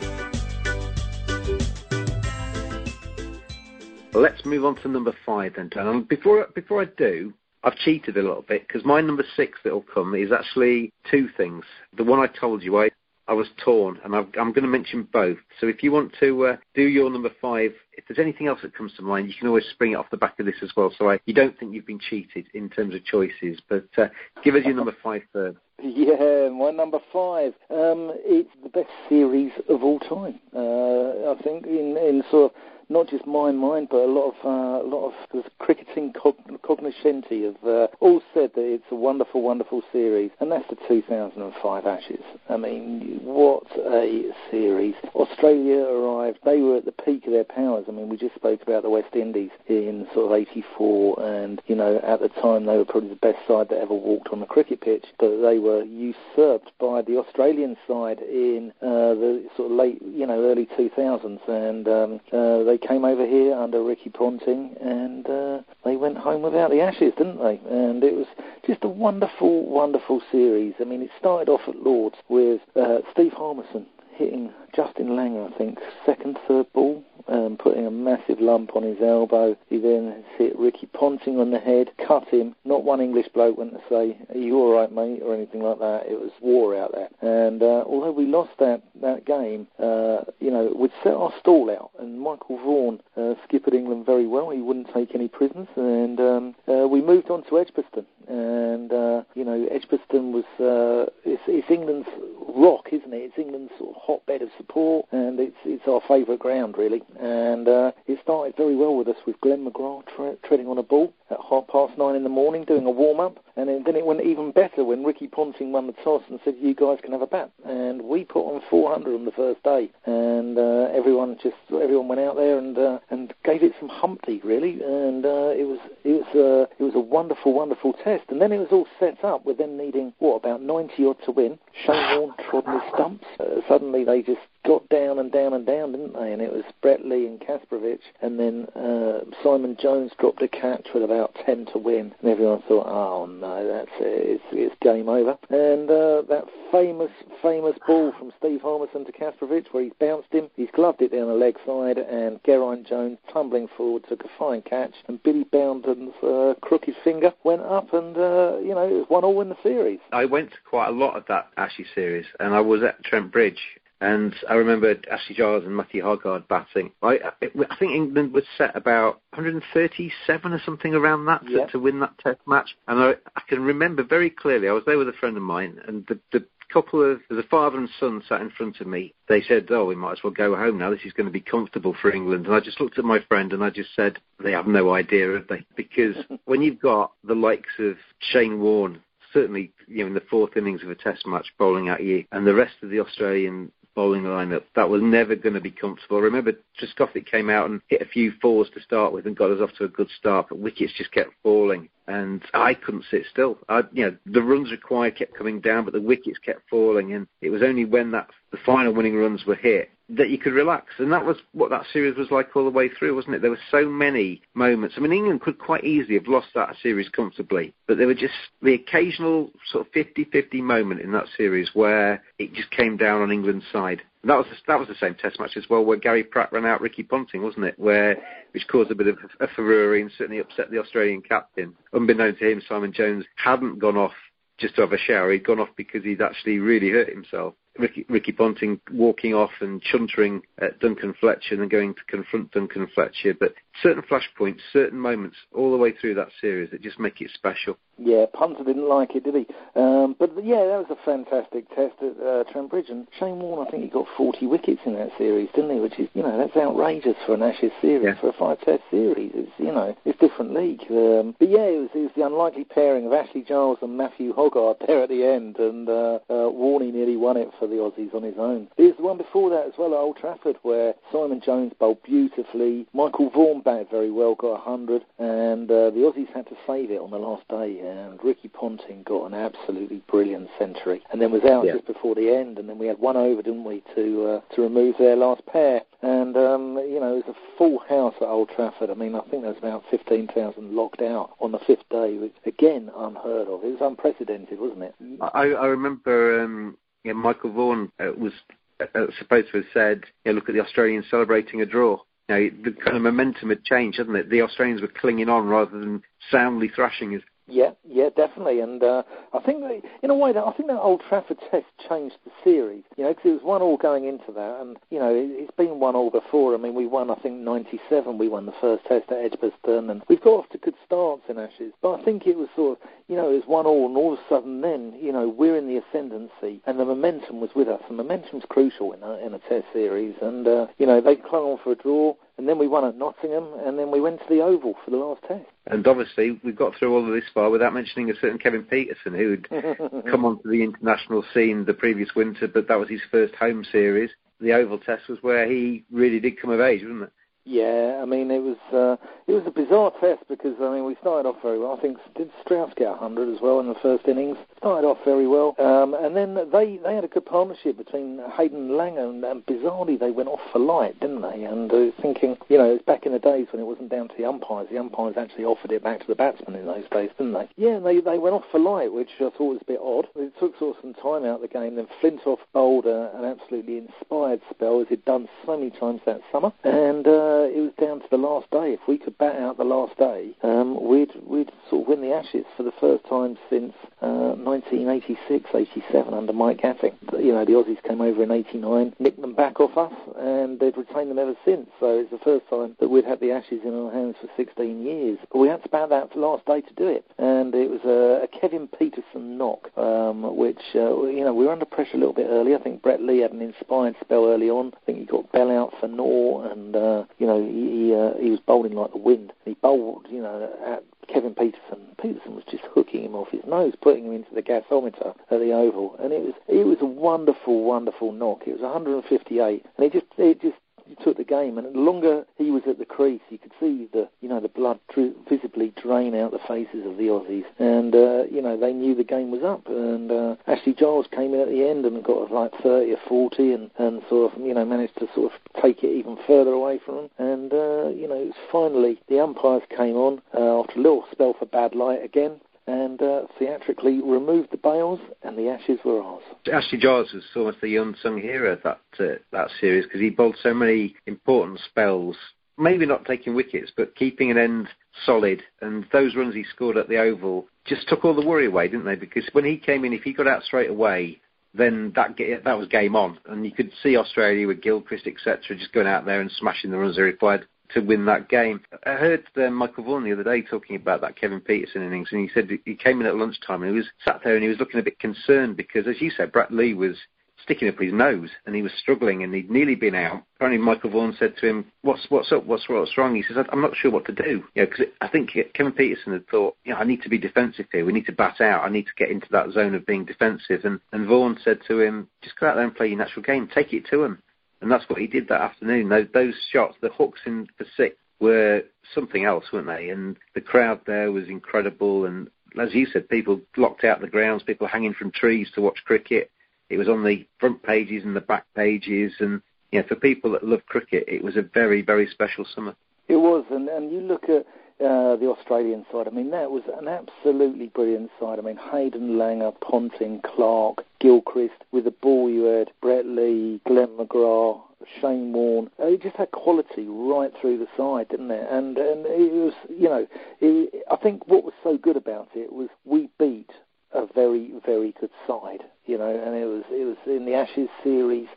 Let's move on to number five then, Dan. Before before I do, I've cheated a little bit because my number six that'll come is actually two things. The one I told you, I I was torn, and i am going to mention both. So if you want to uh, do your number five, if there's anything else that comes to mind, you can always spring it off the back of this as well. So I, you don't think you've been cheated in terms of choices. But uh, give us your number five first. Yeah, my number five. Um, it's the best series of all time. Uh, I think in in sort of not just my mind, but a lot of uh, a lot of cricketing cognoscenti have uh, all said that it's a wonderful, wonderful series, and that's the 2005 Ashes. I mean, what a series! Australia arrived; they were at the peak of their powers. I mean, we just spoke about the West Indies in sort of '84, and you know, at the time they were probably the best side that ever walked on the cricket pitch, but they were usurped by the Australian side in uh, the sort of late, you know, early 2000s, and um, uh, they they came over here under Ricky Ponting, and uh, they went home without the Ashes, didn't they? And it was just a wonderful, wonderful series. I mean, it started off at Lords with uh, Steve Harmison hitting Justin Langer, I think, second, third ball, um, putting a massive lump on his elbow. He then hit Ricky Ponting on the head, cut him. Not one English bloke went to say, "Are you all right, mate?" or anything like that. It was war out there. And uh, although we lost that that game, uh, you know, we'd set our stall out, and Michael Vaughan uh, skippered England very well. He wouldn't take any prisoners, and um, uh, we moved on to Edgbaston. And uh, you know, Edgbaston was uh, it's, it's England's rock, isn't it? It's England's sort of hotbed of support, and it's it's our favourite ground really. And uh, it started very well with us with Glenn McGrath tre- treading on a ball at half past nine in the morning, doing a warm up, and then, then it went even better when Ricky Ponting won the toss and said, "You guys can have a bat." And we put on 400 on the first day, and uh, everyone just everyone went out there and uh, and gave it some Humpty really, and uh, it was it was uh, it was a wonderful wonderful test. And then it was all set up with them needing what about 90 odd to win. Shane Warne trod his stumps. Uh, suddenly they just got down and down and down, didn't they? And it was Brett Lee and Kasprowicz, and then uh, Simon Jones dropped a catch with about 10 to win, and everyone thought, oh no, that's it, it's, it's game over. And uh, that famous, famous ball from Steve Harmison to Kasprowicz, where he's bounced him, he's gloved it down the leg side, and Geraint Jones tumbling forward took a fine catch, and Billy Bowden's uh, crooked finger went up, and uh, you know it was one all in the series. I went to quite a lot of that Ashes series, and I was at Trent Bridge and I remember Ashley Giles and Matthew Hoggard batting. I, I think England was set about 137 or something around that to, yeah. to win that Test match. And I, I can remember very clearly. I was there with a friend of mine, and the, the couple of the father and son sat in front of me. They said, "Oh, we might as well go home now. This is going to be comfortable for England." And I just looked at my friend and I just said, "They have no idea, have they?" Because when you've got the likes of Shane Warne certainly, you know, in the fourth innings of a test match bowling at you, and the rest of the Australian bowling lineup that was never going to be comfortable. Remember Trescothick came out and hit a few fours to start with and got us off to a good start, but wickets just kept falling. And I couldn't sit still. I, you know, the runs required kept coming down, but the wickets kept falling, and it was only when that the final winning runs were hit that you could relax. And that was what that series was like all the way through, wasn't it? There were so many moments. I mean, England could quite easily have lost that series comfortably, but there were just the occasional sort of 50-50 moment in that series where it just came down on England's side. And that was that was the same Test match as well, where Gary Pratt ran out Ricky Ponting, wasn't it? Where which caused a bit of a furore and certainly upset the Australian captain. Unbeknown to him, Simon Jones hadn't gone off just to have a shower. He'd gone off because he'd actually really hurt himself. Ricky, Ricky Ponting walking off and chuntering at Duncan Fletcher and going to confront Duncan Fletcher. But certain flashpoints, certain moments all the way through that series that just make it special. Yeah, Punter didn't like it, did he? Um, but yeah, that was a fantastic test at uh, Trent Bridge. And Shane Warne, I think he got 40 wickets in that series, didn't he? Which is, you know, that's outrageous for an Ashes series, yeah. for a five-test series. It's, you know, it's different league. Um, but yeah, it was, it was the unlikely pairing of Ashley Giles and Matthew Hoggard there at the end, and uh, uh, Warney nearly won it for the Aussies on his own. There's the one before that as well at Old Trafford where Simon Jones bowled beautifully, Michael Vaughan batted very well, got 100, and uh, the Aussies had to save it on the last day and Ricky Ponting got an absolutely brilliant century, and then was out yeah. just before the end, and then we had one over, didn't we, to uh, to remove their last pair, and um, you know it was a full house at Old Trafford. I mean, I think there was about fifteen thousand locked out on the fifth day, which, again unheard of. It was unprecedented, wasn't it? I, I remember um, yeah, Michael Vaughan uh, was uh, supposed to have said, yeah, look at the Australians celebrating a draw. You know, the kind of momentum had changed, hadn't it? The Australians were clinging on rather than soundly thrashing. Yeah, yeah, definitely, and uh, I think that, in a way that I think that Old Trafford Test changed the series. You know, because it was one all going into that, and you know it, it's been one all before. I mean, we won I think '97. We won the first Test at Edgbaston, and we've got off to good starts in Ashes. But I think it was sort of you know it was one all, and all of a sudden then you know we're in the ascendancy, and the momentum was with us. And momentum's crucial in a, in a Test series, and uh, you know they clung on for a draw and then we won at Nottingham, and then we went to the Oval for the last test. And obviously, we've got through all of this far without mentioning a certain Kevin Pietersen, who'd come onto the international scene the previous winter, but that was his first home series. The Oval Test was where he really did come of age, wasn't it? Yeah, I mean it was uh, it was a bizarre test because I mean we started off very well. I think did Strauss get 100 as well in the first innings? Started off very well, um, and then they they had a good partnership between Hayden Langer and, and bizarrely they went off for light, didn't they? And uh, thinking, you know, it's back in the days when it wasn't down to the umpires. The umpires actually offered it back to the batsmen in those days, didn't they? Yeah, and they they went off for light, which I thought was a bit odd. It took sort of some time out of the game. Then Flintoff bowled a, an absolutely inspired spell as he'd done so many times that summer, and uh, it was down to the last day. If we could bat out the last day, um, we'd we'd sort of win the Ashes for the first time since uh, 1986, 87 under Mike Gatting. You know, the Aussies came over in 89, nicked them back off us, and they've retained them ever since. So it's the first time that we'd had the Ashes in our hands for 16 years. But we had to bat that last day to do it, and it was a, a Kevin Pietersen knock, um, which uh, you know we were under pressure a little bit early. I think Brett Lee had an inspired spell early on. I think he got Bell out for Nor, and uh, you know he he, uh, he was bowling like the wind. He bowled, you know, at Kevin Pietersen. Pietersen was just hooking him off his nose, putting him into the gasometer at the Oval, and it was it was a wonderful, wonderful knock. It was 158, and it just it just he took the game, and the longer he was at the crease, you could see the you know the blood tr- visibly drain out the faces of the Aussies, and uh, you know they knew the game was up. And uh, Ashley Giles came in at the end and got like 30 or 40, and and sort of you know managed to sort of take it even further away from them. And uh, you know finally the umpires came on uh, after a little spell for bad light again, and uh, theatrically removed the bails, and the Ashes were ours. Ashley Giles was almost the unsung hero of that uh, that series because he bowled so many important spells. Maybe not taking wickets, but keeping an end solid. And those runs he scored at the Oval just took all the worry away, didn't they? Because when he came in, if he got out straight away, then that that was game on, and you could see Australia with Gilchrist, etc., just going out there and smashing the runs they required to win that game. I heard uh, Michael Vaughan the other day talking about that Kevin Pietersen innings, and he said he came in at lunchtime and he was sat there and he was looking a bit concerned because, as you said, Brett Lee was sticking up his nose and he was struggling and he'd nearly been out. Apparently, Michael Vaughan said to him, "What's what's up? What's what's wrong?" He says, "I'm not sure what to do." You know, because I think Kevin Pietersen had thought, "You know, I need to be defensive here. We need to bat out. I need to get into that zone of being defensive." And and Vaughan said to him, "Just go out there and play your natural game. Take it to him." And that's what he did that afternoon. Those, those shots, the hooks in for six, were something else, weren't they? And the crowd there was incredible. And as you said, people locked out the grounds, people hanging from trees to watch cricket. It was on the front pages and the back pages. And you know, for people that love cricket, it was a very, very special summer. It was. And, and you look at uh, the Australian side. I mean, that was an absolutely brilliant side. I mean, Hayden Langer, Ponting, Clarke, Gilchrist. With the ball, you had Brett Lee, Glenn McGrath, Shane Warne. Uh, it just had quality right through the side, didn't it? And and it was, you know, it, I think what was so good about it was we beat a very, very good side, you know, and it was it was in the Ashes series,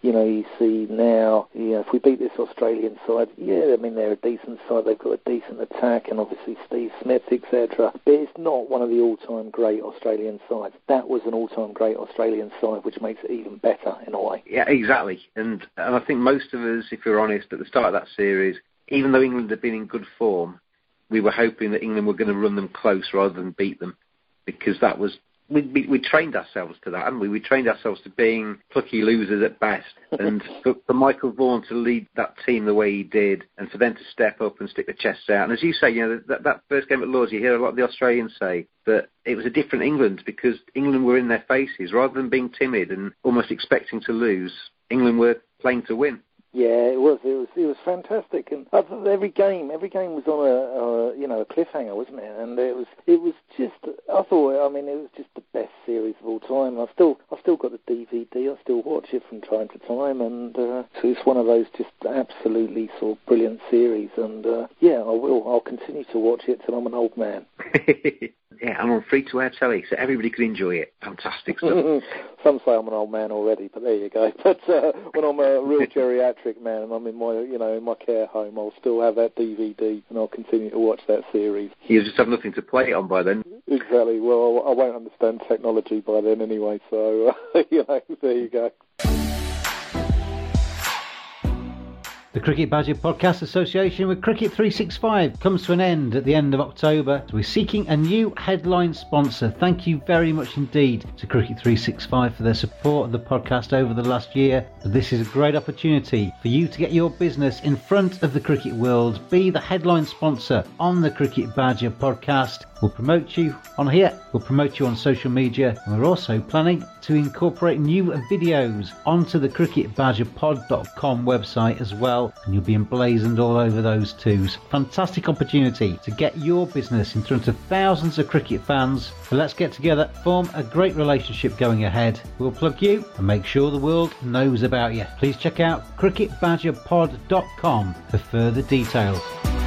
you know, you see now, you know, if we beat this Australian side, yeah, I mean they're a decent side, they've got a decent attack, and obviously Steve Smith, etc. But it's not one of the all-time great Australian sides. That was an all-time great Australian side, which makes it even better in a way. Yeah, exactly, and and I think most of us, if we're honest, at the start of that series, even though England had been in good form, we were hoping that England were going to run them close rather than beat them because that was we, we, we trained ourselves to that, haven't we? We trained ourselves to being plucky losers at best. and for, for, Michael Vaughan to lead that team the way he did, and for them to step up and stick their chests out. And as you say, you know, that, that first game at Lords, you hear a lot of the Australians say that it was a different England because England were in their faces rather than being timid and almost expecting to lose. England were playing to win. Yeah, it was. It was. It was fantastic, and every game, every game was on a, a, you know a cliffhanger, wasn't it? And it was. It was just. I thought. I mean, it was just the best series of all time. I still. I still got the DVD. I still watch it from time to time, and uh, so it's one of those just absolutely sort of brilliant series. And uh, yeah, I will. I'll continue to watch it till I'm an old man. yeah, I'm on free to air telly, so everybody can enjoy it. Fantastic stuff. Some say I'm an old man already, but there you go. But uh, when I'm a real geriatric man and I'm in my, you know, in my care home, I'll still have that DVD and I'll continue to watch that series. You just have nothing to play it on by then. Exactly. Well, I won't understand technology by then anyway, so uh, you know, there you go. The Cricket Badger Podcast Association with Cricket 365 comes to an end at the end of October. We're seeking a new headline sponsor. Thank you very much indeed to Cricket 365 for their support of the podcast over the last year. This is a great opportunity for you to get your business in front of the cricket world, be the headline sponsor on the Cricket Badger podcast. We'll promote you on here, we'll promote you on social media, and we're also planning to incorporate new videos onto the cricketbadgerpod.com website as well, and you'll be emblazoned all over those too. Fantastic opportunity to get your business in front of thousands of cricket fans. So let's get together, form a great relationship going ahead. We'll plug you and make sure the world knows about you. Please check out cricketbadgerpod.com for further details.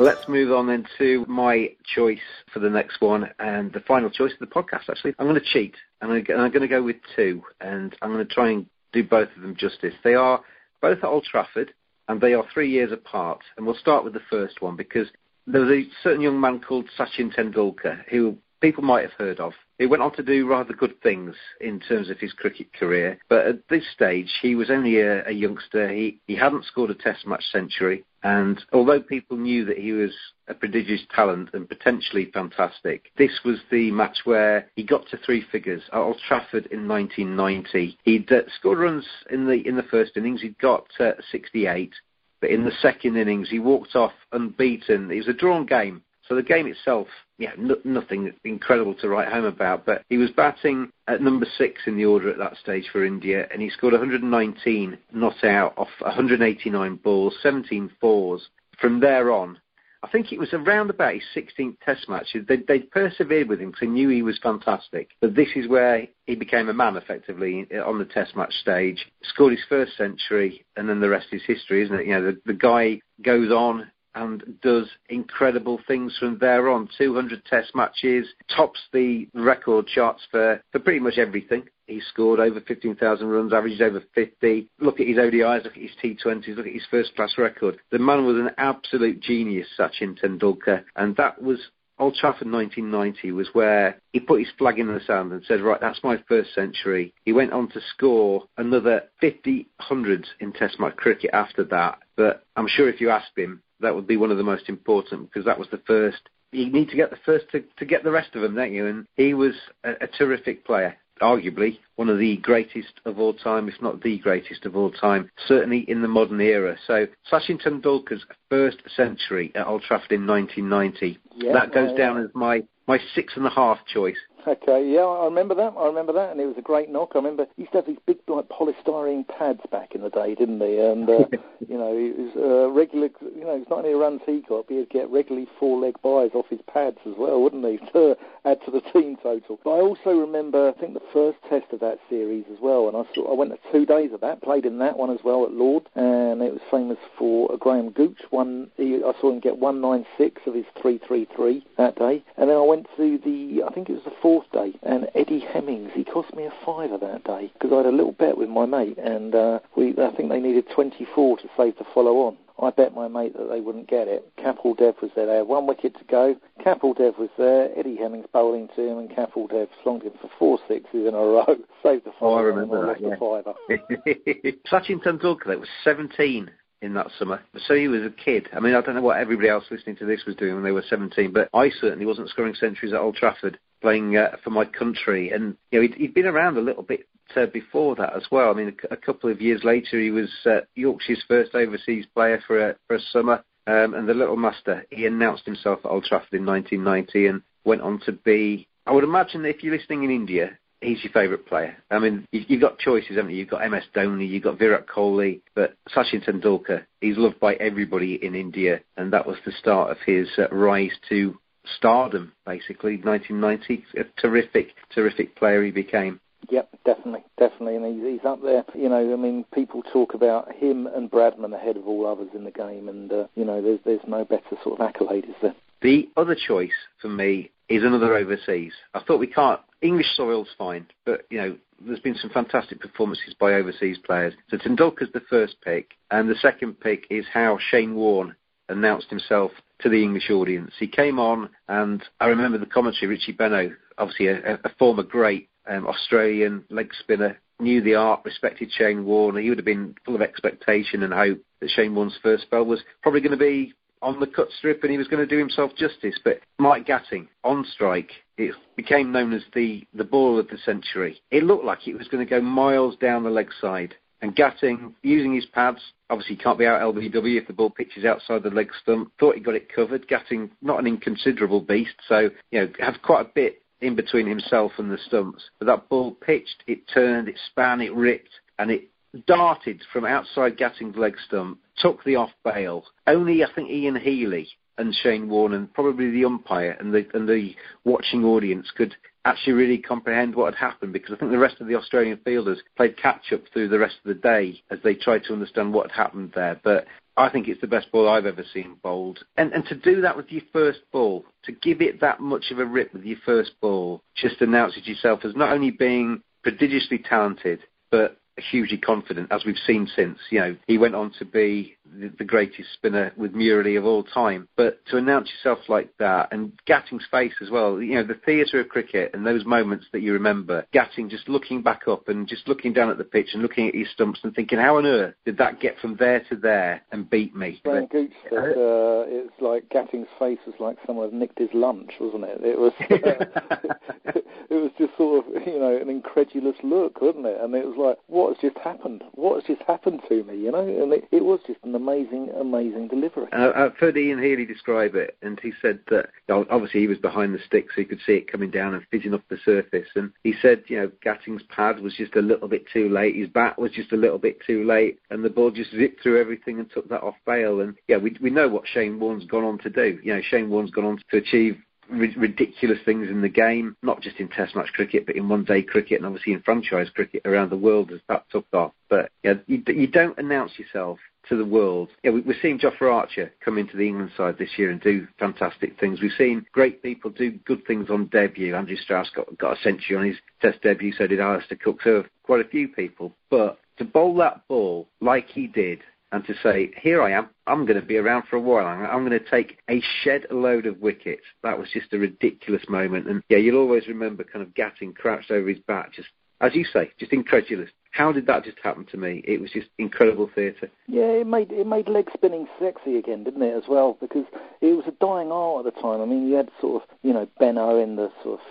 Let's move on then to my choice for the next one and the final choice of the podcast. Actually, I'm going to cheat and I'm going to go with two, and I'm going to try and do both of them justice. They are both at Old Trafford, and they are three years apart. And we'll start with the first one because there was a certain young man called Sachin Tendulkar who people might have heard of. He went on to do rather good things in terms of his cricket career, but at this stage he was only a, a youngster. He he hadn't scored a Test match century, and although people knew that he was a prodigious talent and potentially fantastic, this was the match where he got to three figures at Old Trafford in 1990. He'd uh, scored runs in the in the first innings. He'd got uh, 68, but in the second innings he walked off unbeaten. It was a drawn game. So the game itself, yeah, no, nothing incredible to write home about. But he was batting at number six in the order at that stage for India, and he scored 119 not out off 189 balls, 17 fours. From there on, I think it was around about his 16th Test match. They, they persevered with him because they knew he was fantastic. But this is where he became a man, effectively, on the Test match stage. Scored his first century, and then the rest is history, isn't it? You know, the, the guy goes on and does incredible things from there on. 200 test matches, tops the record charts for, for pretty much everything. He scored over 15,000 runs, averaged over 50. Look at his ODIs, look at his T20s, look at his first class record. The man was an absolute genius, Sachin Tendulkar, and that was Old Trafford 1990 was where he put his flag in the sand and said, right, that's my first century. He went on to score another 50 hundreds in Test match cricket after that. But I'm sure if you asked him, that would be one of the most important because that was the first. You need to get the first to, to get the rest of them, don't you? And he was a, a terrific player. arguably one of the greatest of all time, if not the greatest of all time, certainly in the modern era. So Sachin Tendulkar's first century at Old Trafford in 1990, Yeah, that goes uh, down as my, my six and a half choice. Okay, yeah, I remember that. I remember that, and it was a great knock. I remember he used to have these big like polystyrene pads back in the day, didn't he? And uh, you know, it was uh, regular. You know, it's not only runs he got, but he'd get regularly four leg byes off his pads as well, wouldn't he? To add to the team total. But I also remember, I think the first test of that series as well, and I saw I went to two days of that, played in that one as well at Lord, and it was famous for Graham Gooch. One, he, I saw him get one nine six of his three three three that day, and then I went to the, I think it was the fourth day, and Eddie Hemmings, he cost me a fiver that day because I had a little bet with my mate, and uh, we, I think they needed 24 to save the follow on. I bet my mate that they wouldn't get it. Kapil Dev was there. They had one wicket to go. Kapil Dev was there. Eddie Hemmings bowling to him, and Kapil Dev slonged him for four sixes in a row. Saved the Oh, I remember that, lost yeah. fiver. Sachin Tendulkar that was 17 in that summer. So he was a kid. I mean, I don't know what everybody else listening to this was doing when they were 17, but I certainly wasn't scoring centuries at Old Trafford playing uh, for my country. And, you know, he'd, he'd been around a little bit uh, before that as well. I mean, a, a couple of years later, he was uh, Yorkshire's first overseas player for a, for a summer. Um, and the little master, he announced himself at Old Trafford in 1990 and went on to be, I would imagine that if you're listening in India, he's your favourite player. I mean, you- you've got choices, haven't you? You've got MS Dhoni, you've got Virat Kohli, but Sachin Tendulkar, he's loved by everybody in India, and that was the start of his uh, rise to stardom, basically, 1990. A terrific, terrific player he became. Yep, definitely, definitely, and he's, he's up there. You know, I mean, people talk about him and Bradman ahead of all others in the game, and uh, you know, there's there's no better sort of accolade, is there? The other choice for me is another overseas. I thought we can't. English soil's fine, but you know, there's been some fantastic performances by overseas players. So Tendulkar's the first pick, and the second pick is how Shane Warne announced himself to the English audience. He came on, and I remember the commentary. Richie Benaud, obviously a, a former great um, Australian leg spinner, knew the art, respected Shane Warne. He would have been full of expectation and hope that Shane Warne's first spell was probably going to be on the cut strip and he was going to do himself justice. But Mike Gatting on strike, it became known as the, the ball of the century. It looked like it was going to go miles down the leg side. And Gatting, using his pads, obviously can't be out LBW if the ball pitches outside the leg stump, thought he got it covered. Gatting, not an inconsiderable beast, so, you know, had quite a bit in between himself and the stumps. But that ball pitched, it turned, it span, it ripped, and it darted from outside Gatting's leg stump, took the off bail. Only, I think, Ian Healy and Shane Warne and probably the umpire and the and the watching audience could actually really comprehend what had happened because I think the rest of the Australian fielders played catch up through the rest of the day as they tried to understand what had happened there. But I think it's the best ball I've ever seen bowled. And and to do that with your first ball, to give it that much of a rip with your first ball, just announces yourself as not only being prodigiously talented, but hugely confident, as we've seen since. You know, he went on to be the, greatest spinner with Murali of all time. But to announce yourself like that, and Gatting's face as well, you know, the theatre of cricket and those moments that you remember, Gatting just looking back up and just looking down at the pitch and looking at his stumps and thinking, how on earth did that get from there to there and beat me? Graham Gooch said uh, it's like Gatting's face was like someone had nicked his lunch, wasn't it? It was, it was just sort of, you know, an incredulous look, wasn't it? And it was like, what has just happened? What has just happened to me? You know, and it, it was just an amazing, amazing delivery. Uh, I've heard Ian Healy describe it, and he said that obviously he was behind the stick, so he could see it coming down and fizzing off the surface. And he said, you know, Gatting's pad was just a little bit too late, his bat was just a little bit too late, and the ball just zipped through everything and took that off bail. And yeah, we we know what Shane Warne's gone on to do. You know, Shane Warne's gone on to achieve ri- ridiculous things in the game, not just in Test match cricket, but in one-day cricket and obviously in franchise cricket around the world as that took off. But yeah, you, you don't announce yourself to the world. Yeah, we, we're seeing Jofra Archer come into the England side this year and do fantastic things. We've seen great people do good things on debut. Andrew Strauss got, got a century on his Test debut, so did Alastair Cook. So quite a few people. But to bowl that ball like he did and to say, here I am, I'm going to be around for a while. I'm, I'm going to take a shed load of wickets. That was just a ridiculous moment. And yeah, you'll always remember kind of Gatting crouched over his bat, just, as you say, just incredulous. How did that just happen to me? It was just incredible theatre. Yeah, it made it made leg spinning sexy again, didn't it? As well, because it was a dying art at the time. I mean, you had sort of you know Benno in the sort of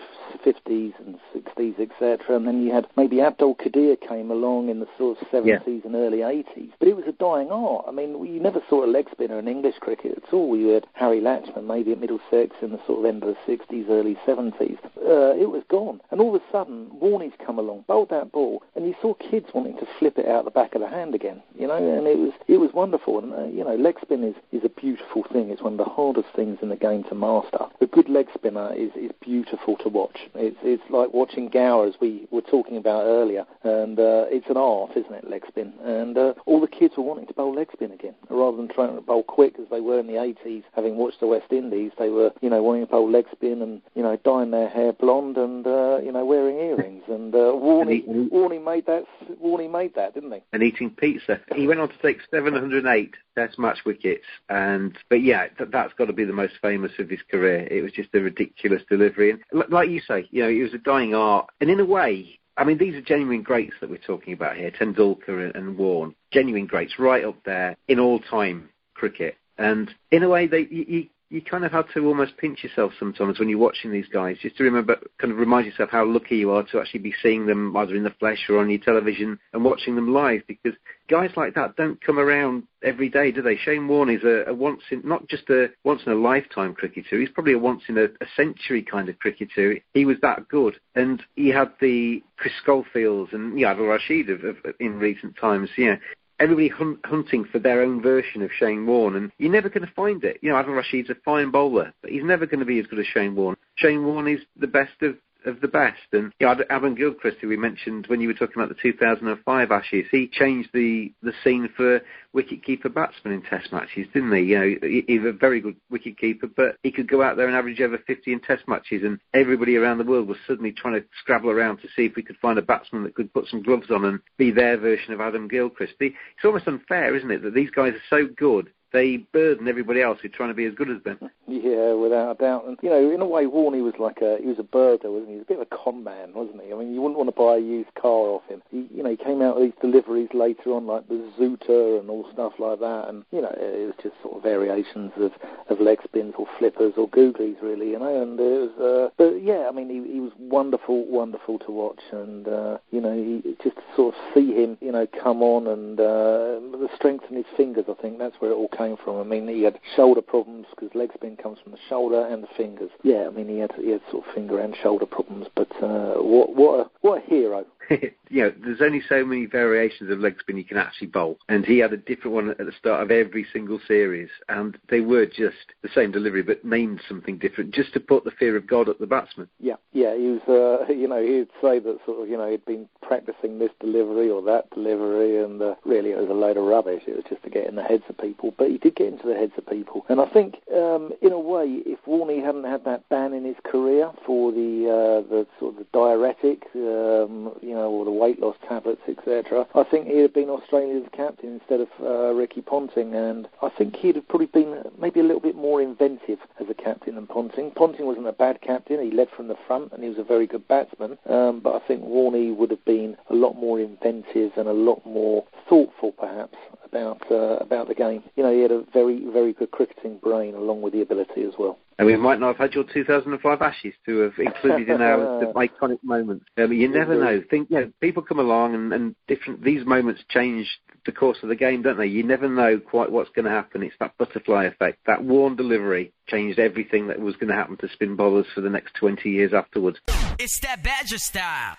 50s and 60s, etc. And then you had maybe Abdul Qadir came along in the sort of 70s yeah. and early 80s. But it was a dying art. I mean, you never saw a leg spinner in English cricket at all. You had Harry Latchman maybe at Middlesex in the sort of end of the 60s, early 70s. Uh, it was gone. And all of a sudden, Warnie's come along, bowled that ball, and you saw kids wanting to flip it out the back of the hand again. You know, and it was it was wonderful. And uh, you know, leg spin is, is a beautiful thing. It's one of the hardest things in the game to master. A good leg spinner is, is beautiful to watch. It's it's like watching Gower as we were talking about earlier, and uh, it's an art, isn't it, leg spin? And uh, all the kids were wanting to bowl leg spin again, rather than trying to bowl quick as they were in the 80s. Having watched the West Indies, they were you know wanting to bowl leg spin and you know dyeing their hair blonde and uh, you know wearing earrings. And uh, Warnie made that. Warnie made that, didn't he? And eating pizza. He went on to take 708 Test match wickets, and but yeah, th- that's got to be the most famous of his career. It was just a ridiculous delivery, and like you say, you know, it was a dying art, and in a way, I mean, these are genuine greats that we're talking about here, Tendulkar and Warne, genuine greats, right up there in all-time cricket. And in a way, they you, you kind of have to almost pinch yourself sometimes when you're watching these guys, just to remember, kind of remind yourself how lucky you are to actually be seeing them either in the flesh or on your television and watching them live, because guys like that don't come around every day, do they? Shane Warne is a, a once in, not just a once in a lifetime cricketer, he's probably a once in a, a century kind of cricketer. He was that good, and he had the Chris Schofields and yeah, Adil Rashid of, of, in recent times. Yeah, everybody hunt, hunting for their own version of Shane Warne, and you're never going to find it. You know, Adil Rashid's a fine bowler, but he's never going to be as good as Shane Warne. Shane Warne is the best of of the best. And you know, Adam Gilchrist, who we mentioned when you were talking about the 2005 Ashes, he changed the, the scene for wicket-keeper batsmen in Test matches, didn't he? You know, he, he's a very good wicket-keeper, but he could go out there and average over 50 in Test matches, and everybody around the world was suddenly trying to scrabble around to see if we could find a batsman that could put some gloves on and be their version of Adam Gilchrist. It's almost unfair, isn't it, that these guys are so good they burden everybody else who's trying to be as good as them. Yeah, without a doubt. And you know, in a way, Warnie was like a he was a birder, wasn't he? He was a bit of a con man, wasn't he? I mean, you wouldn't want to buy a used car off him. He, you know, he came out with these deliveries later on, like the zooter and all stuff like that, and you know, it was just sort of variations of of leg spins or flippers or googlies, really, you know. And it was, uh, but yeah, I mean, he he was wonderful, wonderful to watch, and uh, you know, he, just to sort of see him, you know, come on and uh, the strength in his fingers. I think that's where it all came from. I mean, he had shoulder problems because leg spin comes from the shoulder and the fingers. Yeah, I mean, he had he had sort of finger and shoulder problems, but uh, what what a what a hero! you know, there's only so many variations of leg spin you can actually bowl, and he had a different one at the start of every single series, and they were just the same delivery but named something different, just to put the fear of God at the batsman. Yeah, yeah, he was, uh, you know, he'd say that sort of, you know, he'd been practicing this delivery or that delivery, and uh, really it was a load of rubbish. It was just to get in the heads of people, but he did get into the heads of people, and I think, um, in a way, if Warnie hadn't had that ban in his career for the uh, the sort of the diuretic, um, you know know, or the weight loss tablets, etc. I think he'd have been Australia's captain instead of uh, Ricky Ponting, and I think he'd have probably been maybe a little bit more inventive as a captain than Ponting. Ponting wasn't a bad captain; he led from the front, and he was a very good batsman. Um, but I think Warnie would have been a lot more inventive and a lot more thoughtful, perhaps, about uh, about the game. You know, he had a very very good cricketing brain along with the ability as well. And we might not have had your 2005 Ashes to have included in our iconic moments. Um, you never know. Think, you know, people come along and, and different. These moments change the course of the game, don't they? You never know quite what's going to happen. It's that butterfly effect. That Warne delivery changed everything that was going to happen to spin bowlers for the next 20 years afterwards. It's that Badger style.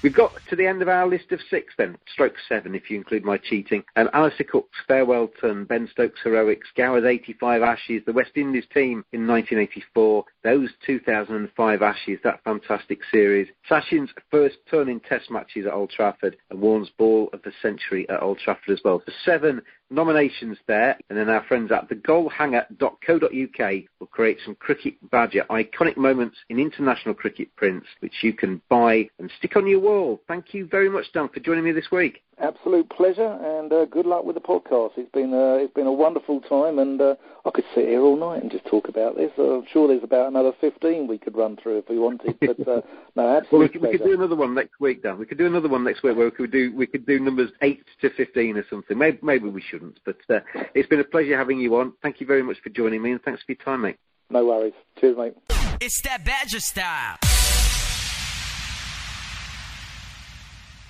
We've got to the end of our list of six then, stroke seven if you include my cheating. Um, Alastair Cook's farewell turn, Ben Stokes' heroics, Gower's 85 Ashes, the West Indies team in 1984, those 2005 Ashes, that fantastic series, Sachin's first turn in test matches at Old Trafford, and Warne's ball of the century at Old Trafford as well. For seven nominations there, and then our friends at thegoalhanger.co.uk will create some Cricket Badger iconic moments in international cricket prints, which you can buy and stick on your wall. Thank you very much, Dan, for joining me this week. Absolute pleasure, and uh, good luck with the podcast. It's been uh, it's been a wonderful time, and uh, I could sit here all night and just talk about this. I'm sure there's about another 15 we could run through if we wanted. But uh, no, absolutely. well, we could, we could, do another one next week, Dan. We could do another one next week where we could do we could do numbers eight to 15 or something. Maybe, maybe we shouldn't, but uh, it's been a pleasure having you on. Thank you very much for joining me, and thanks for your time, mate. No worries. Cheers, mate. It's that Badger style.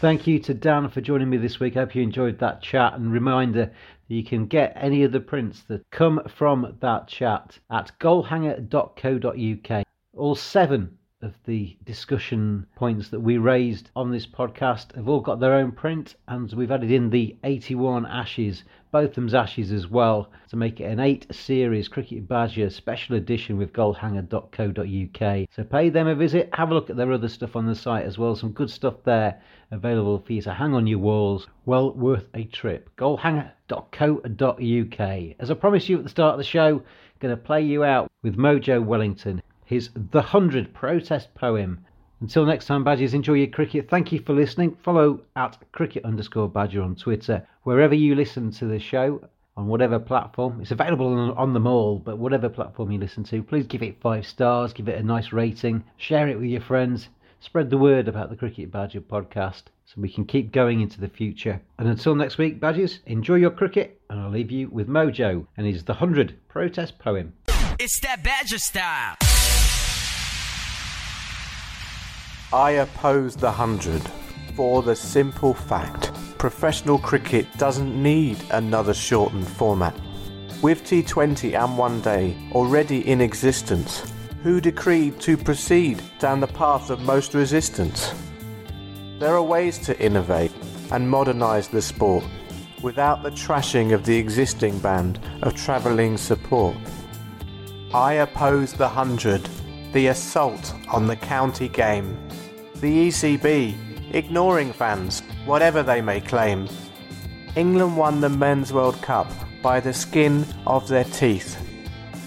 Thank you to Dan for joining me this week. I hope you enjoyed that chat. And reminder you can get any of the prints that come from that chat at goalhanger.co.uk. All seven of the discussion points that we raised on this podcast have all got their own print, and we've added in the 81 Ashes, both them's Ashes as well, to make it an eight series Cricket Badger special edition with goalhanger.co.uk. So pay them a visit, have a look at their other stuff on the site as well, some good stuff there available for you to hang on your walls. Well worth a trip. goalhanger.co.uk. As I promised you at the start of the show, going to play you out with Mojo Wellington his The Hundred protest poem. Until next time, Badgers, enjoy your cricket. Thank you for listening. Follow at cricket underscore badger on Twitter. Wherever you listen to the show, on whatever platform, it's available on, on them all, but whatever platform you listen to, please give it five stars, give it a nice rating, share it with your friends, spread the word about the Cricket Badger podcast so we can keep going into the future. And until next week, Badgers, enjoy your cricket, and I'll leave you with Mojo and his The Hundred protest poem. It's that Badger style. I oppose the hundred for the simple fact professional cricket doesn't need another shortened format. With T20 and One Day already in existence, who decreed to proceed down the path of most resistance? There are ways to innovate and modernise the sport without the trashing of the existing band of travelling support. I oppose the hundred, the assault on the county game the ECB, ignoring fans, whatever they may claim. England won the Men's World Cup by the skin of their teeth.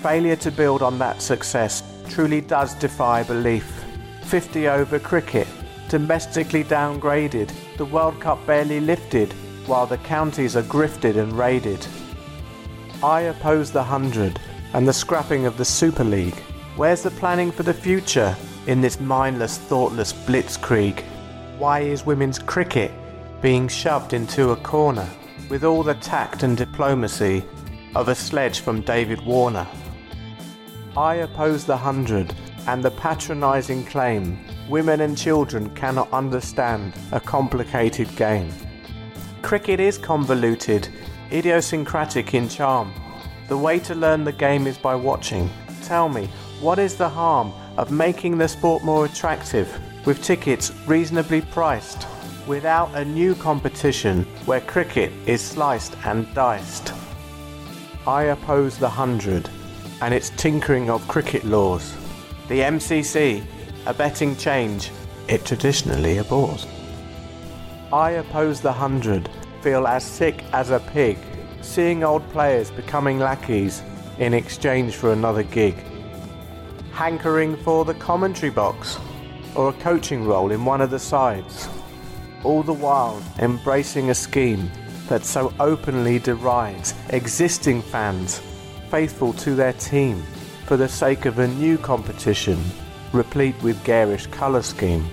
Failure to build on that success truly does defy belief. 50 over cricket, domestically downgraded, the World Cup barely lifted, while the counties are grifted and raided. I oppose the hundred and the scrapping of the Super League. Where's the planning for the future? In this mindless, thoughtless blitzkrieg? Why is women's cricket being shoved into a corner with all the tact and diplomacy of a sledge from David Warner? I oppose the hundred and the patronising claim women and children cannot understand a complicated game. Cricket is convoluted, idiosyncratic in charm. The way to learn the game is by watching. Tell me, what is the harm of making the sport more attractive with tickets reasonably priced without a new competition where cricket is sliced and diced. I oppose the hundred and its tinkering of cricket laws. The MCC, a betting change it traditionally abhors. I oppose the hundred, feel as sick as a pig, seeing old players becoming lackeys in exchange for another gig hankering for the commentary box or a coaching role in one of the sides, all the while embracing a scheme that so openly derides existing fans faithful to their team for the sake of a new competition replete with garish colour scheme.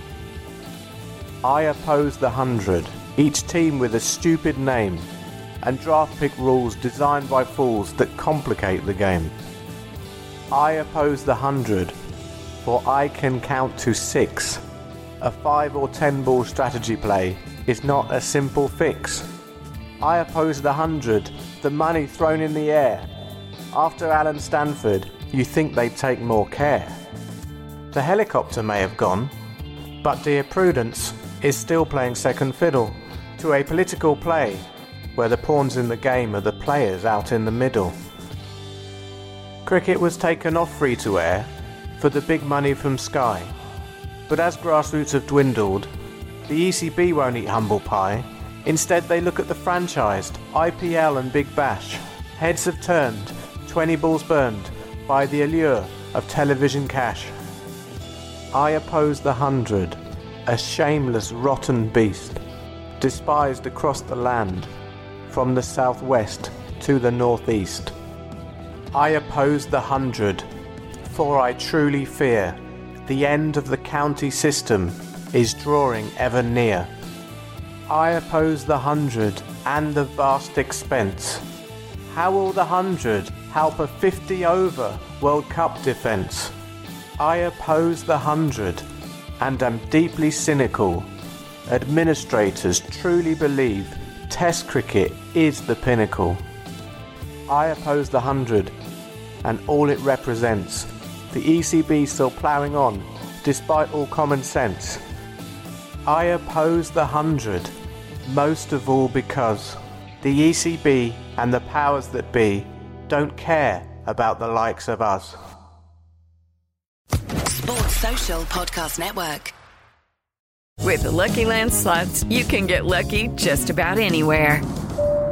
I oppose the hundred, each team with a stupid name, and draft pick rules designed by fools that complicate the game. I oppose the hundred, for I can count to six. A five or ten ball strategy play is not a simple fix. I oppose the hundred, the money thrown in the air. After Allen Stanford, you think they'd take more care. The helicopter may have gone, but dear Prudence is still playing second fiddle to a political play where the pawns in the game are the players out in the middle. Cricket was taken off free to air for the big money from Sky. But as grassroots have dwindled, the ECB won't eat humble pie. Instead, they look at the franchised IPL and Big Bash. Heads have turned, 20 balls burned by the allure of television cash. I oppose the hundred, a shameless, rotten beast. despised across the land, from the southwest to the northeast. I oppose the hundred, for I truly fear the end of the county system is drawing ever near. I oppose the hundred and the vast expense. How will the hundred help a 50 over World Cup defence? I oppose the hundred and am deeply cynical. Administrators truly believe Test cricket is the pinnacle. I oppose the hundred and all it represents. The ECB still ploughing on despite all common sense. I oppose the hundred, most of all because the ECB and the powers that be don't care about the likes of us. Sports Social Podcast Network. With the Lucky Land slots, you can get lucky just about anywhere.